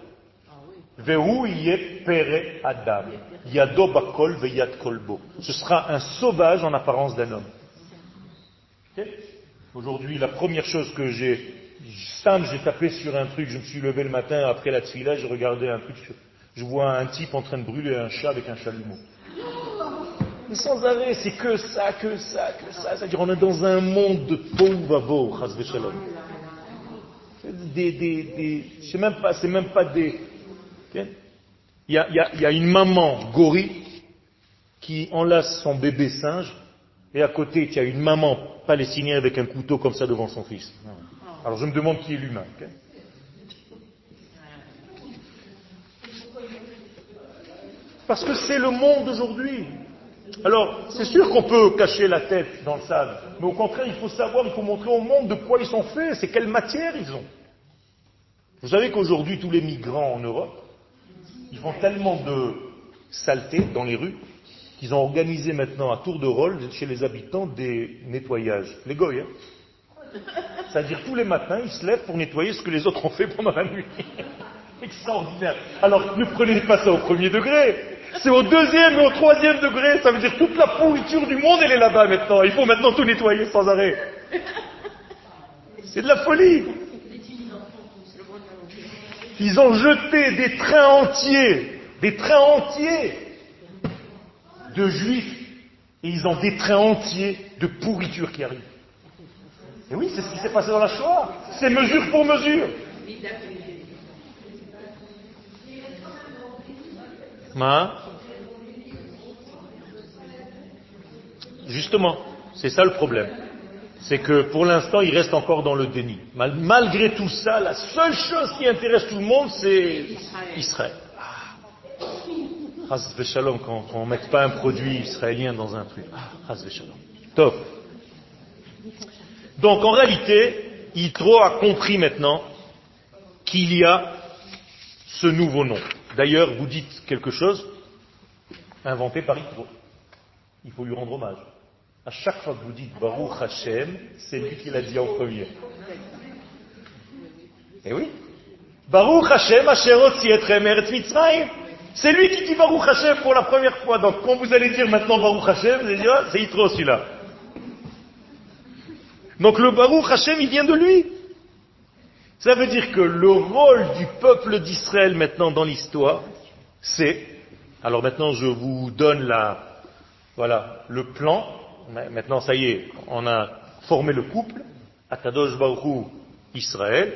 Adam. Yado bakol kolbo. Ce sera un sauvage en apparence d'un homme. Aujourd'hui, la première chose que j'ai, Sam, j'ai tapé sur un truc, je me suis levé le matin après la tfila, j'ai regardé un truc, je vois un type en train de brûler un chat avec un chalumeau. Mais sans arrêt, c'est que ça, que ça, que ça. C'est-à-dire, on est dans un monde de pauvres shalom. Des, des, des, je sais même pas, c'est même pas des, il y a, il y a une maman gorille qui enlace son bébé singe et à côté, il y a une maman palestinienne avec un couteau comme ça devant son fils. Alors je me demande qui est l'humain. Parce que c'est le monde d'aujourd'hui. Alors, c'est sûr qu'on peut cacher la tête dans le sable, mais au contraire, il faut savoir, il faut montrer au monde de quoi ils sont faits, c'est quelle matière ils ont. Vous savez qu'aujourd'hui, tous les migrants en Europe, ils font tellement de saleté dans les rues qu'ils ont organisé maintenant à tour de rôle chez les habitants des nettoyages. Les goy, hein C'est-à-dire tous les matins, ils se lèvent pour nettoyer ce que les autres ont fait pendant la nuit. Extraordinaire. Alors ne prenez pas ça au premier degré. C'est au deuxième et au troisième degré. Ça veut dire toute la pourriture du monde, elle est là-bas maintenant. Il faut maintenant tout nettoyer sans arrêt. C'est de la folie. Ils ont jeté des trains entiers, des trains entiers de juifs, et ils ont des trains entiers de pourriture qui arrivent. Et oui, c'est ce qui s'est passé dans la Shoah. C'est mesure pour mesure. Justement, c'est ça le problème. C'est que pour l'instant, il reste encore dans le déni. malgré tout ça, la seule chose qui intéresse tout le monde, c'est Israël. Ah. Shalom, quand on ne pas un produit israélien dans un truc. Ah, Top. Donc en réalité, Yitro a compris maintenant qu'il y a ce nouveau nom. D'ailleurs, vous dites quelque chose inventé par Yitro. Il faut lui rendre hommage. À chaque fois que vous dites Baruch Hashem, c'est lui qui l'a dit en premier. Eh oui. Baruch Hashem. C'est lui qui dit Baruch Hashem pour la première fois. Donc quand vous allez dire maintenant Baruch Hashem, vous allez dire, ah, c'est Yitro celui-là. Donc le Baruch Hashem, il vient de lui. Ça veut dire que le rôle du peuple d'Israël maintenant dans l'histoire, c'est, alors maintenant je vous donne la, voilà, le plan. Maintenant ça y est, on a formé le couple, Akadosh Baruch Israël.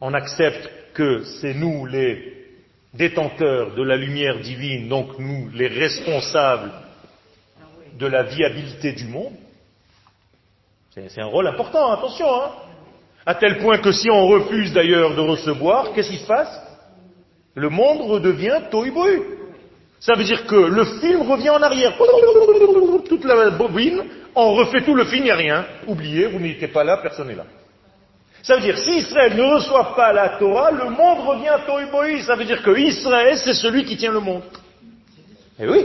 On accepte que c'est nous les détenteurs de la lumière divine, donc nous les responsables de la viabilité du monde. C'est un rôle important, attention. Hein à tel point que si on refuse d'ailleurs de recevoir, qu'est-ce qui se passe? Le monde redevient toiboy. Ça veut dire que le film revient en arrière. Toute la bobine, on refait tout le film, il n'y a rien. Oubliez, vous n'étiez pas là, personne n'est là. Ça veut dire, si Israël ne reçoit pas la Torah, le monde revient Toiboï. Ça veut dire que Israël, c'est celui qui tient le monde. Eh oui.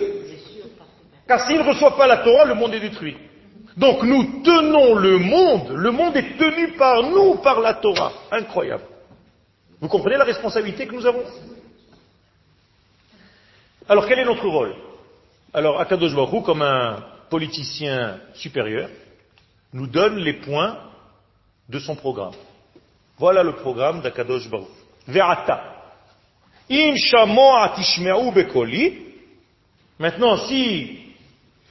Car s'il ne reçoit pas la Torah, le monde est détruit. Donc nous tenons le monde, le monde est tenu par nous, par la Torah. Incroyable. Vous comprenez la responsabilité que nous avons? Alors quel est notre rôle? Alors Akadosh Baruch comme un politicien supérieur, nous donne les points de son programme. Voilà le programme d'Akadosh Baruch. Bekoli. Maintenant, si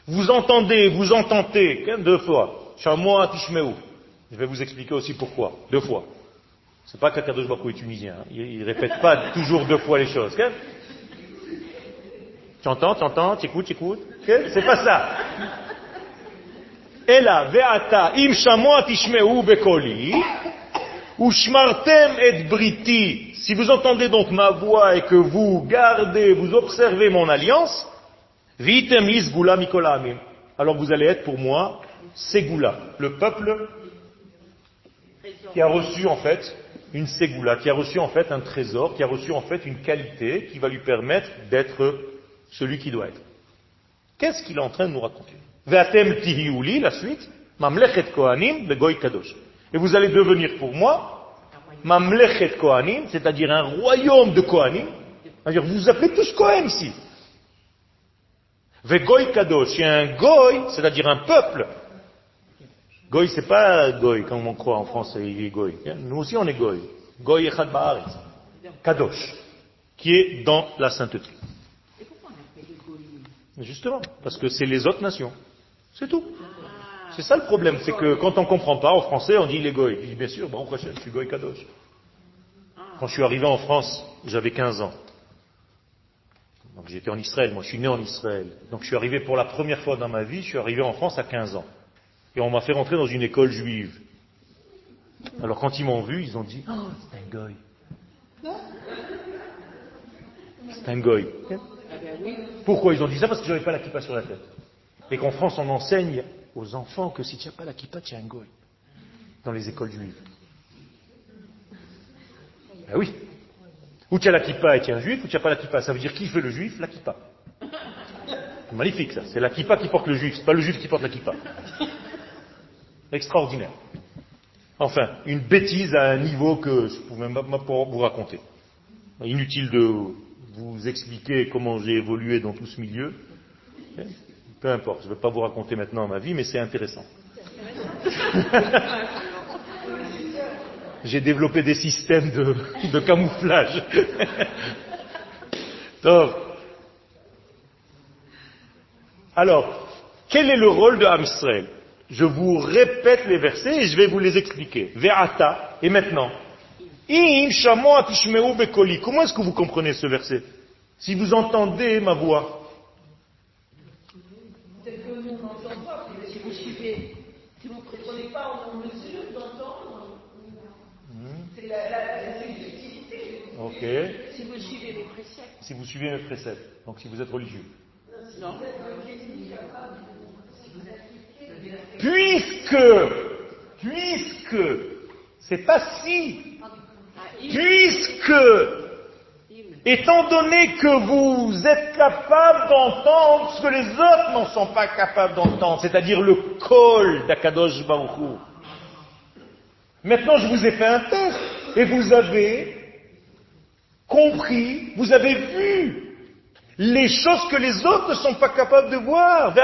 vous entendez, vous entendez, deux fois. Je vais vous expliquer aussi pourquoi. Deux fois. C'est pas qu'Akadosh Baruch est tunisien. Hein. Il, ne répète pas toujours deux fois les choses. Tu entends, tu entends, tu écoutes, tu écoutes. C'est pas ça. Ela ve'ata im shamoa tishmeu bekoli. Ushmartem et briti. Si vous entendez donc ma voix et que vous gardez, vous observez mon alliance, alors vous allez être pour moi Ségoula, le peuple qui a reçu en fait une Ségoula, qui a reçu en fait un trésor, qui a reçu en fait une qualité qui va lui permettre d'être celui qui doit être. Qu'est-ce qu'il est en train de nous raconter? La suite, mamlechet kohanim begoy kadosh. Et vous allez devenir pour moi mamlechet kohanim, c'est-à-dire un royaume de kohanim. C'est-à-dire vous vous appelez tous Kohen ici. Vegoy kadosh, il y a un goy, c'est-à-dire un peuple. Goy, c'est pas goy, comme on croit en français, il est goy. Nous aussi, on est goy. Goy echad ba'aretz. Kadosh, qui est dans la sainteté. Et pourquoi on appelle goy Justement, parce que c'est les autres nations. C'est tout. C'est ça le problème, c'est que quand on ne comprend pas en français, on dit les goy. Je dis bien sûr, bon, je suis goy kadosh. Quand je suis arrivé en France, j'avais 15 ans. Donc j'étais en Israël, moi je suis né en Israël. Donc je suis arrivé pour la première fois dans ma vie, je suis arrivé en France à 15 ans. Et on m'a fait rentrer dans une école juive. Alors quand ils m'ont vu, ils ont dit, oh, c'est un goy. C'est un goy. Pourquoi ils ont dit ça? Parce que je n'avais pas la kippa sur la tête. Et qu'en France, on enseigne aux enfants que si tu n'as pas la kippa, tu es un goy. Dans les écoles juives. Ben oui. Ou tu as la kippa et tu un juif, ou tu n'as pas la kippa. Ça veut dire qui fait le juif La kippa. Magnifique ça. C'est la kippa qui porte le juif, c'est pas le juif qui porte la kippa. Extraordinaire. Enfin, une bêtise à un niveau que je ne pouvais même pas vous raconter. Inutile de vous expliquer comment j'ai évolué dans tout ce milieu. Peu importe, je ne vais pas vous raconter maintenant ma vie, mais c'est intéressant. j'ai développé des systèmes de, camouflage. Alors, quel est le rôle de Hamstrel? Je vous répète les versets et je vais vous les expliquer. Ve'ata, et maintenant? Comment est-ce que vous comprenez ce verset? Si vous entendez ma voix. Ok. Si vous suivez mes préceptes. Si vous suivez mes préceptes. Donc si vous êtes religieux. Non. Puisque, puisque, c'est pas si, puisque, étant donné que vous êtes capable d'entendre ce que les autres n'en sont pas capables d'entendre, c'est-à-dire le col d'Akadosh Baruch Maintenant, je vous ai fait un test et vous avez compris, vous avez vu les choses que les autres ne sont pas capables de voir.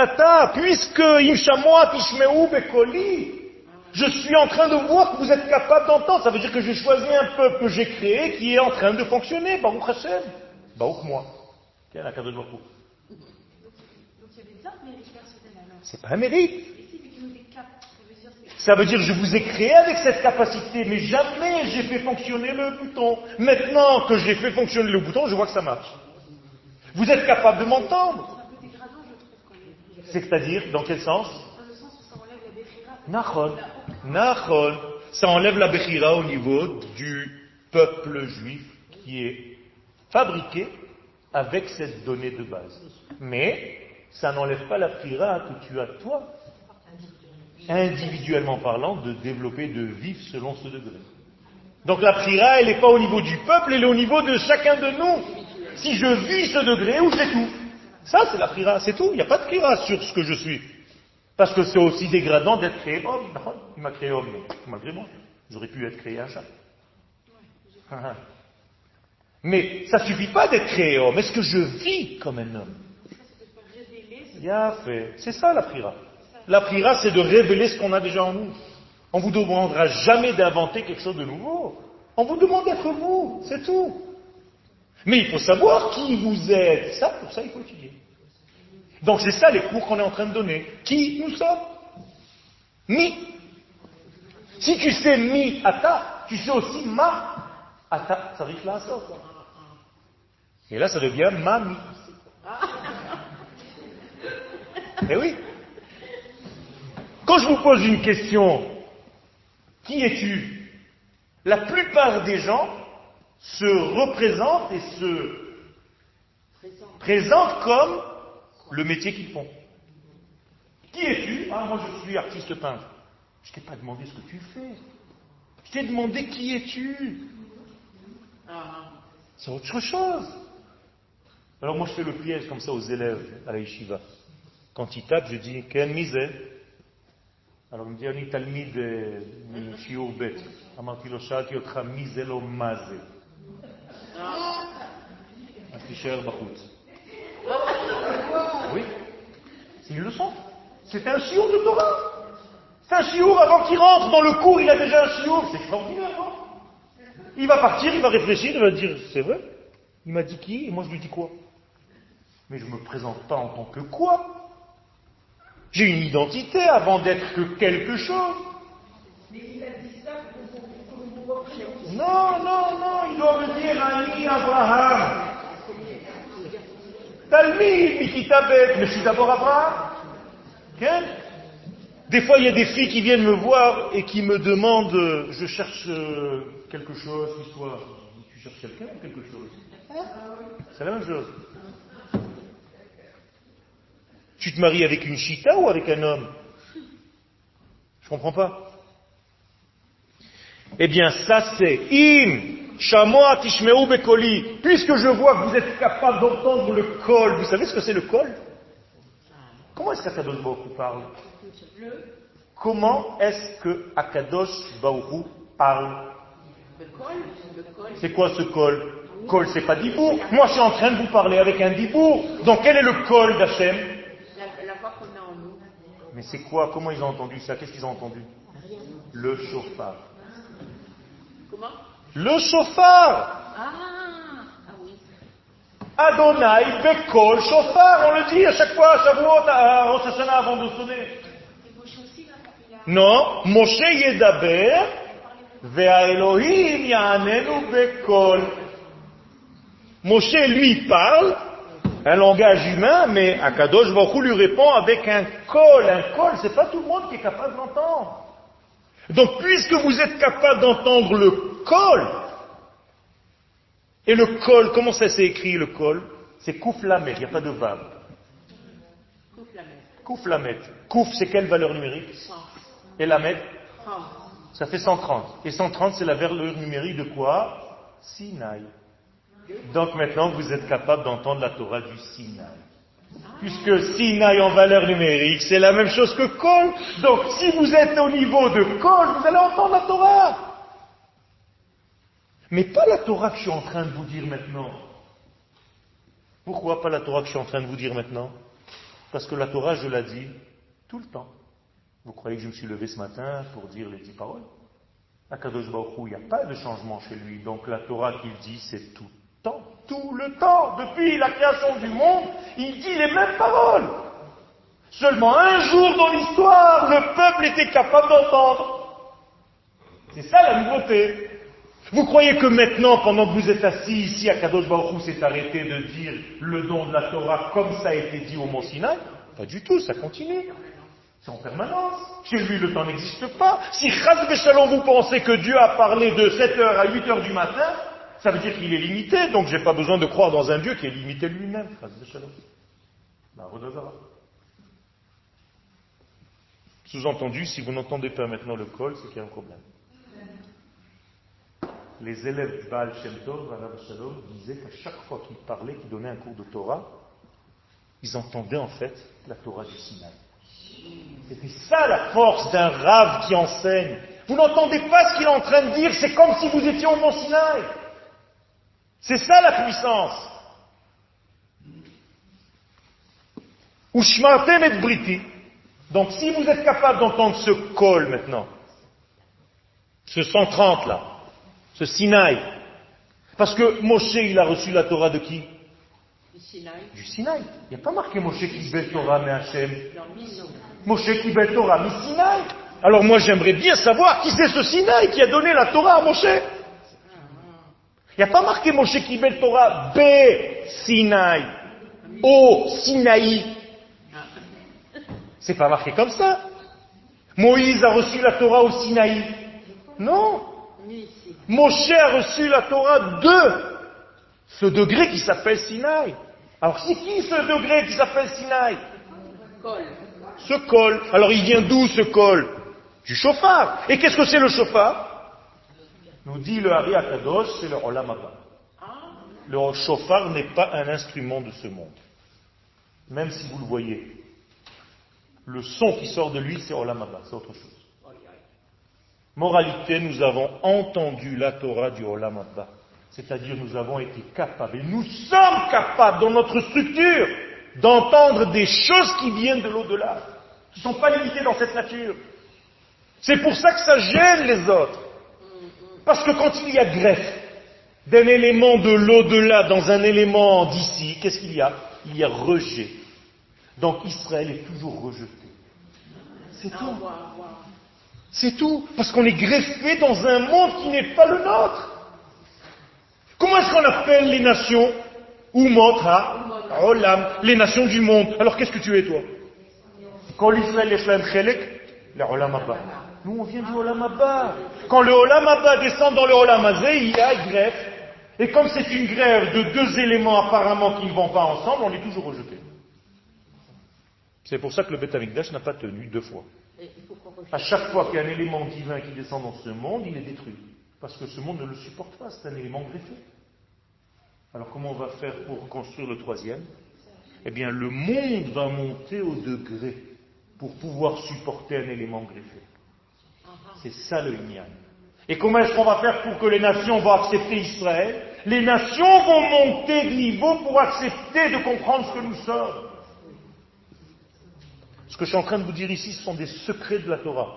puisque je suis en train de voir que vous êtes capable d'entendre. Ça veut dire que j'ai choisi un peuple que j'ai créé qui est en train de fonctionner. Baruch Hashem. Baruch moi. C'est pas un mérite. Ça veut dire je vous ai créé avec cette capacité, mais jamais j'ai fait fonctionner le bouton. Maintenant que j'ai fait fonctionner le bouton, je vois que ça marche. Vous êtes capable de m'entendre C'est-à-dire, dans quel sens? Nachon. Nachon. Ça enlève la Bechira au niveau du peuple juif qui est fabriqué avec cette donnée de base. Mais ça n'enlève pas la Bechira que tu as toi individuellement parlant, de développer, de vivre selon ce degré. Donc la prière, elle n'est pas au niveau du peuple, elle est au niveau de chacun de nous. Si je vis ce degré, ou c'est tout? Ça, c'est la prière, c'est tout. Il n'y a pas de prière sur ce que je suis. Parce que c'est aussi dégradant d'être créé homme. Il m'a créé homme, malgré moi. J'aurais pu être créé un chat. Mais ça suffit pas d'être créé homme. Est-ce que je vis comme un homme? Fait. C'est ça la prière. La prière, c'est de révéler ce qu'on a déjà en nous. On vous demandera jamais d'inventer quelque chose de nouveau. On vous demande d'être vous, c'est tout. Mais il faut savoir qui vous êtes. Ça, pour ça, il faut étudier. Donc c'est ça les cours qu'on est en train de donner. Qui nous sommes Mi. Si tu sais mi ata, tu sais aussi ma ata. Ça arrive là à ça. Et là, ça devient mami. Eh oui. Quand je vous pose une question, qui es-tu? La plupart des gens se représentent et se présentent comme le métier qu'ils font. Qui es-tu? Ah, moi je suis artiste peintre. Je t'ai pas demandé ce que tu fais. Je t'ai demandé qui es-tu C'est autre chose. Alors moi je fais le piège comme ça aux élèves à la yeshiva. Quand ils tapent, je dis, quelle misère alors il me dit, אני תלמיד משיעור ב'. אמרתי לו, שאלתי אותך מי זה לא מה זה. אז תישאר בחוץ. Oui, c'est une leçon. C'est un chiour de Torah. C'est un chiour avant qu'il rentre dans le cours, il a déjà un chiour. C'est extraordinaire, non Il va partir, il va réfléchir, il va dire, c'est vrai. Il m'a dit qui Et moi je lui dis quoi Mais je ne me présente pas en tant que quoi J'ai une identité avant d'être que quelque chose. Non, non, non, il doit me dire Ami Abraham. Talmid, Mikitabet, mais je suis d'abord Abraham. Des fois, il y a des filles qui viennent me voir et qui me demandent, je cherche euh, quelque chose, soit tu cherches quelqu'un ou quelque chose? C'est la même chose. Tu te maries avec une chita ou avec un homme? Je comprends pas. Eh bien, ça c'est im shamoa tishmeu bekoli. Puisque je vois que vous êtes capable d'entendre le col, vous savez ce que c'est le col? Comment est-ce qu'Akadosh Baruch parle? Comment est-ce que Akadosh Baruch parle? C'est quoi ce col? Col, c'est pas dibour. Moi, je suis en train de vous parler avec un dibour. Donc, quel est le col d'Hachem La, voix qu'on a en nous. Mais c'est quoi? Comment ils ont entendu ça? Qu'est-ce qu'ils ont entendu? Le chauffard. Comment? Le chauffard Ah, ah oui. Adonai Bekol chauffard, on le dit à chaque fois, à Shavuot, à Rosh Hashanah avant de sonner. Non, Moshe Yedaber, Vea Elohim Ya'anenu Bekol. Moshe lui parle, un langage humain, mais Akadosh Baruch lui répond avec un col. Un col, c'est pas tout le monde qui est capable d'entendre. Donc, puisque vous êtes capable d'entendre le col, et le col, comment ça s'est écrit le col? C'est Kouf Lamed, il n'y a pas de vav. Kouf Lamed. Kouf, c'est quelle valeur numérique? Et Lamed? Ça fait 130. Et 130, c'est la valeur numérique de quoi? Sinaï. Donc maintenant, vous êtes capable d'entendre la Torah du Sinaï. Puisque Sinaï en valeur numérique, c'est la même chose que Kol. Donc si vous êtes au niveau de Kol, vous allez entendre la Torah. Mais pas la Torah que je suis en train de vous dire maintenant. Pourquoi pas la Torah que je suis en train de vous dire maintenant? Parce que la Torah, je la dis tout le temps. Vous croyez que je me suis levé ce matin pour dire les dix paroles? À Kadosh Baruch il n'y a pas de changement chez lui. Donc la Torah qu'il dit, c'est tout temps, tout le temps, depuis la création du monde, il dit les mêmes paroles. Seulement un jour dans l'histoire, le peuple était capable d'entendre. C'est ça la nouveauté. Vous croyez que maintenant, pendant que vous êtes assis ici à Kadosh Baruch s'est arrêté de dire le don de la Torah comme ça a été dit au Mont Sinaï? Pas du tout, ça continue. C'est en permanence. Chez lui, le temps n'existe pas. Si Chaz Shalom, vous pensez que Dieu a parlé de 7h à 8h du matin, ça veut dire qu'il est limité, donc je n'ai pas besoin de croire dans un Dieu qui est limité lui-même. Sous-entendu, si vous n'entendez pas maintenant le col, c'est qu'il y a un problème. Les élèves du Baal Shem Tov, Shalom, disaient qu'à chaque fois qu'ils parlaient, qu'ils donnaient un cours de Torah, ils entendaient en fait la Torah du Sinaï. C'était ça la force d'un rave qui enseigne. Vous n'entendez pas ce qu'il est en train de dire, c'est comme si vous étiez au Mont Sinaï. C'est ça la puissance. Ushmartem et briti. Donc si vous êtes capable d'entendre ce col maintenant, ce 130 là, ce Sinaï, parce que Moshe il a reçu la Torah de qui? Du Sinaï. Du Sinaï. Il n'y a pas marqué Moshe qui Torah mais Hachem. Moshe qui Torah mais Sinaï. Alors moi j'aimerais bien savoir qui c'est ce Sinaï qui a donné la Torah à Moshe. Il n'y a pas marqué Moshe Kibel Torah B Sinaï. O Sinaï. C'est pas marqué comme ça. Moïse a reçu la Torah au Sinaï. Non. Moshe a reçu la Torah de ce degré qui s'appelle Sinaï. Alors c'est qui ce degré qui s'appelle Sinaï Ce col. Alors il vient d'où ce col? Du chauffard. Et qu'est-ce que c'est le chauffard? Nous dit le Hari Akadosh, c'est le Olam Le chauffard n'est pas un instrument de ce monde. Même si vous le voyez. Le son qui sort de lui, c'est Olam c'est autre chose. Moralité, nous avons entendu la Torah du Olam C'est-à-dire, nous avons été capables, et nous sommes capables dans notre structure, d'entendre des choses qui viennent de l'au-delà, qui ne sont pas limitées dans cette nature. C'est pour ça que ça gêne les autres. Parce que quand il y a greffe d'un élément de l'au-delà dans un élément d'ici, qu'est-ce qu'il y a? Il y a rejet. Donc Israël est toujours rejeté. C'est tout. C'est tout. Parce qu'on est greffé dans un monde qui n'est pas le nôtre. Comment est-ce qu'on appelle les nations? Umot Olam, les nations du monde. Alors qu'est-ce que tu es toi? Quand l'Israël est le Olam nous, on vient du Olam Quand le Olam descend dans le Olam il y a greffe. Et comme c'est une grève de deux éléments apparemment qui ne vont pas ensemble, on est toujours rejeté. C'est pour ça que le Beth Amikdash n'a pas tenu deux fois. À chaque fois qu'il y a un élément divin qui descend dans ce monde, il est détruit. Parce que ce monde ne le supporte pas, c'est un élément greffé. Alors comment on va faire pour construire le troisième? Eh bien, le monde va monter au degré pour pouvoir supporter un élément greffé. C'est ça le Inyan. Et comment est-ce qu'on va faire pour que les nations vont accepter Israël? Les nations vont monter de niveau pour accepter de comprendre ce que nous sommes. Ce que je suis en train de vous dire ici, ce sont des secrets de la Torah.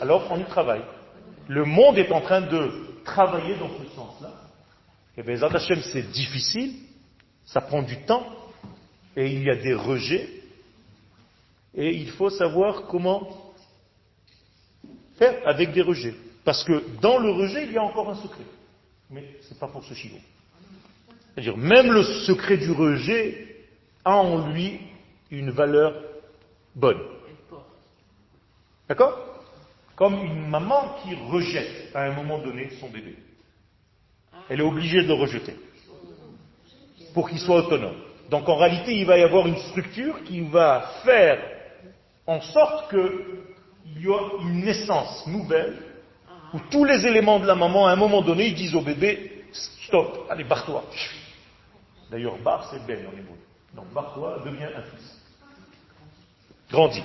Alors, on y travaille. Le monde est en train de travailler dans ce sens-là. Et bien, Zat Hashem, c'est difficile, ça prend du temps, et il y a des rejets, et il faut savoir comment faire avec des rejets. Parce que dans le rejet, il y a encore un secret. Mais ce n'est pas pour ce chiot. C'est-à-dire, même le secret du rejet a en lui une valeur bonne. D'accord? Comme une maman qui rejette à un moment donné son bébé. Elle est obligée de le rejeter pour qu'il soit autonome. Donc en réalité, il va y avoir une structure qui va faire en sorte qu'il y a une naissance nouvelle où tous les éléments de la maman, à un moment donné, ils disent au bébé, stop, allez, barre-toi. D'ailleurs, bar, c'est ben en hébreu. Donc, barre-toi, deviens un fils. Grandis.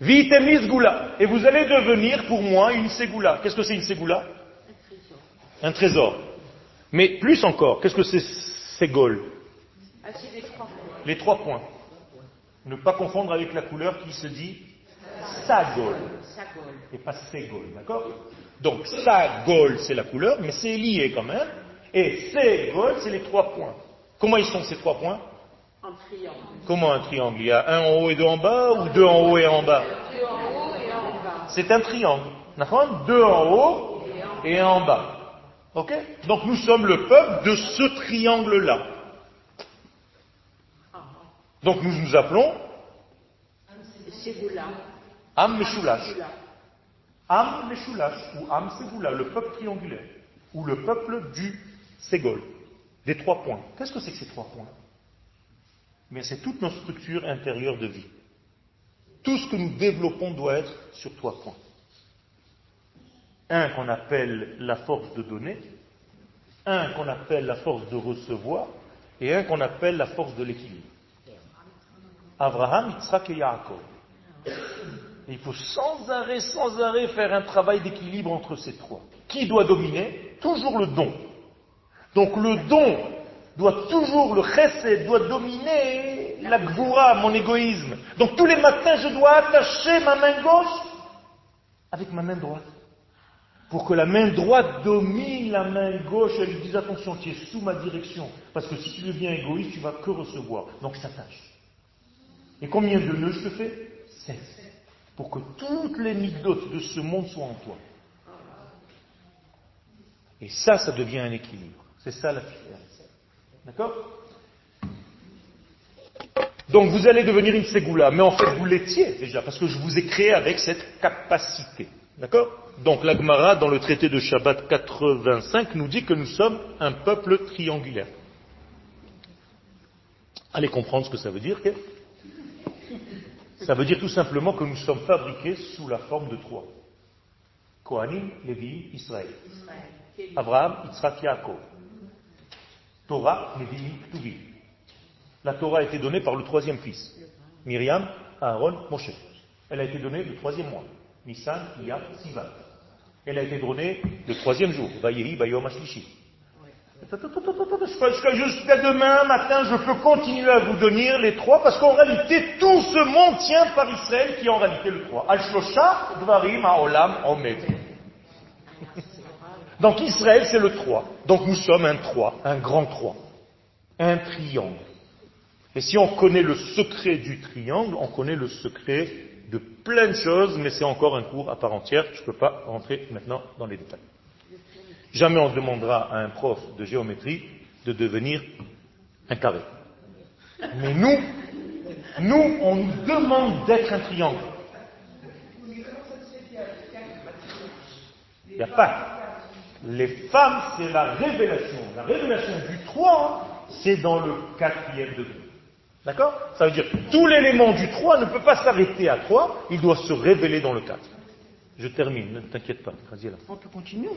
Vitemis goula. Et vous allez devenir pour moi une ségoula. Qu'est-ce que c'est une ségoula? Un trésor. Mais plus encore, qu'est-ce que c'est ségol? Ah, les trois points. Ne pas confondre avec la couleur qui se dit sagol et pas ségol, d'accord? Donc sagol c'est la couleur, mais c'est lié quand même. Et ségol c'est les trois points. Comment ils sont ces trois points? En triangle. Comment un triangle? Il y a un en haut et deux en bas ou deux en haut et un en bas? Deux en haut et un en bas. C'est un triangle. D'accord? Deux en haut et un en bas. Ok? Donc nous sommes le peuple de ce triangle-là. Donc nous nous appelons. Am Meshulash. Am Meshulash ou Am Ségoula, le peuple triangulaire, ou le peuple du Ségol, des trois points. Qu'est-ce que c'est que ces trois points? Mais c'est toute notre structure intérieure de vie. Tout ce que nous développons doit être sur trois points. Un qu'on appelle la force de donner, un qu'on appelle la force de recevoir, et un qu'on appelle la force de l'équilibre. Abraham, Yitzhak et Yaakov. Il faut sans arrêt, sans arrêt faire un travail d'équilibre entre ces trois. Qui doit dominer? Toujours le don. Donc le don doit toujours, le chesed doit dominer la gvoura, mon égoïsme. Donc tous les matins, je dois attacher ma main gauche avec ma main droite. Pour que la main droite domine la main gauche, elle lui dise attention, tu es sous ma direction. Parce que si tu deviens égoïste, tu vas que recevoir. Donc s'attache. Et combien de nœuds je te fais? Sept. Pour que toutes les de ce monde soient en toi. Et ça, ça devient un équilibre. C'est ça la différence. D'accord? Donc vous allez devenir une ségoula, mais en fait vous l'étiez déjà, parce que je vous ai créé avec cette capacité. D'accord? Donc l'Agmara, dans le traité de Shabbat 85, nous dit que nous sommes un peuple triangulaire. Allez comprendre ce que ça veut dire. Ça veut dire tout simplement que nous sommes fabriqués sous la forme de trois. Kohanim, Lévi, Israël. Abraham, Yitzhak, Yaakov. Torah, Nevi'im, Ktuvim. La Torah a été donnée par le troisième fils. Myriam, Aaron, Moshe. Elle a été donnée le troisième mois. Nissan, Iyar, Sivan. Elle a été donnée le troisième jour. Vayehi, Bayom, Ashlishi. Jusqu'à demain matin, je peux continuer à vous donner les trois, parce qu'en réalité, tout ce monde tient par Israël, qui est en réalité le trois. Dvarim, Haolam, Omed. Donc Israël, c'est le 3. Donc nous sommes un 3, un grand 3, un triangle. Et si on connaît le secret du triangle, on connaît le secret de plein de choses, mais c'est encore un cours à part entière. Je ne peux pas rentrer maintenant dans les détails. Jamais on demandera à un prof de géométrie de devenir un carré. Mais nous, nous, on nous demande d'être un triangle. Il n'y a pas. Les femmes, c'est la révélation. La révélation du 3, c'est dans le quatrième degré. D'accord? Ça veut dire tout l'élément du 3 ne peut pas s'arrêter à 3, il doit se révéler dans le 4. Je termine, ne t'inquiète pas. On peut continuer.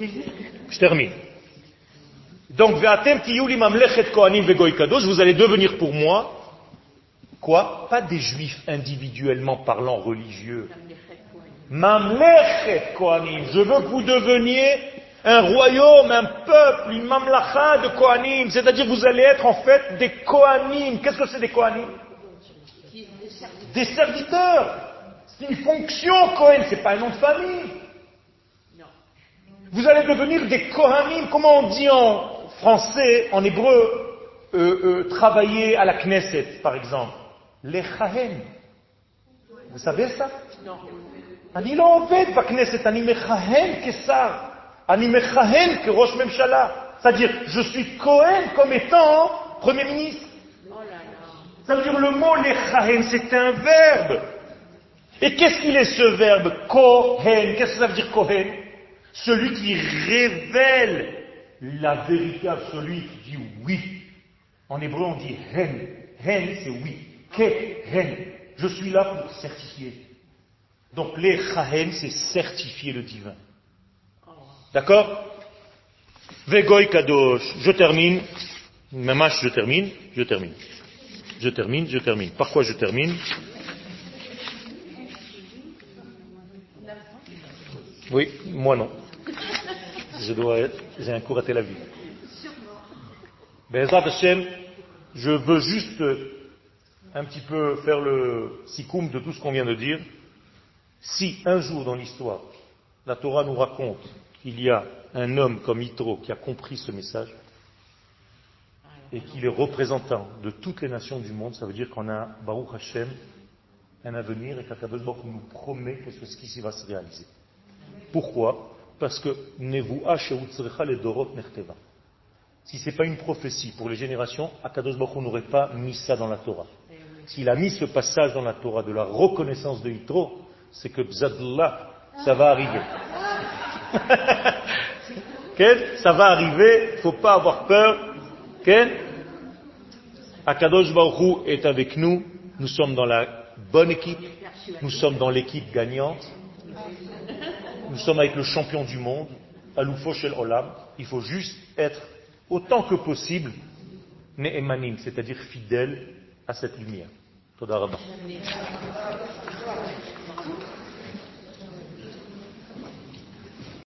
Juste. Je termine. Donc, vous allez devenir pour moi, quoi? Pas des juifs individuellement parlant religieux. Mamlechet kohanim. Je veux que vous deveniez un royaume, un peuple, une mamlacha de kohanim. C'est-à-dire que vous allez être en fait des kohanim. Qu'est-ce que c'est des kohanim? Des serviteurs. C'est une fonction, Kohen, c'est pas un nom de famille. Vous allez devenir des Kohanim, comment on dit en français, en hébreu, euh, euh, travailler à la Knesset, par exemple. Les Chahen. Vous savez ça אני לא עובד בכנסת, אני מכהן כשר, אני מכהן כראש ממשלה. C'est-à-dire, je suis Cohen comme étant Premier ministre. Oh là là. Ça veut dire le mot lechahen, c'est un verbe. Et qu'est-ce qu'il est ce verbe Kohen? Qu'est-ce que ça veut dire Kohen? Celui qui révèle la vérité absolue, qui dit oui. En hébreu, on dit hen. Hen, c'est oui. Ke hen. Je suis là pour certifier. Donc, les chahen, c'est certifier le divin. D'accord? Vegoy kadosh. Je termine. Mamash, je termine. Je termine. Je termine, je termine. Par quoi je termine? Oui, moi non. Je dois être, j'ai un coup raté la vie. Bezrat Hashem, je veux juste un petit peu faire le sikoum de tout ce qu'on vient de dire. Si un jour dans l'histoire, la Torah nous raconte qu'il y a un homme comme Yitro qui a compris ce message et qu'il est représentant de toutes les nations du monde, ça veut dire qu'on a Baruch Hashem un avenir et Hu nous promet que ce qui va se réaliser. Pourquoi Parce que. Si ce n'est pas une prophétie pour les générations, Akadosh Baruch n'aurait pas mis ça dans la Torah. S'il a mis ce passage dans la Torah de la reconnaissance de Yitro, c'est que Bzadullah, ça va arriver. Ça va arriver, il ne faut pas avoir peur. Akadosh Baruch est avec nous, nous sommes dans la bonne équipe, nous sommes dans l'équipe gagnante, nous sommes avec le champion du monde, Aloufo Shel Olam, il faut juste être autant que possible Ne'emanim, c'est-à-dire fidèle à cette lumière.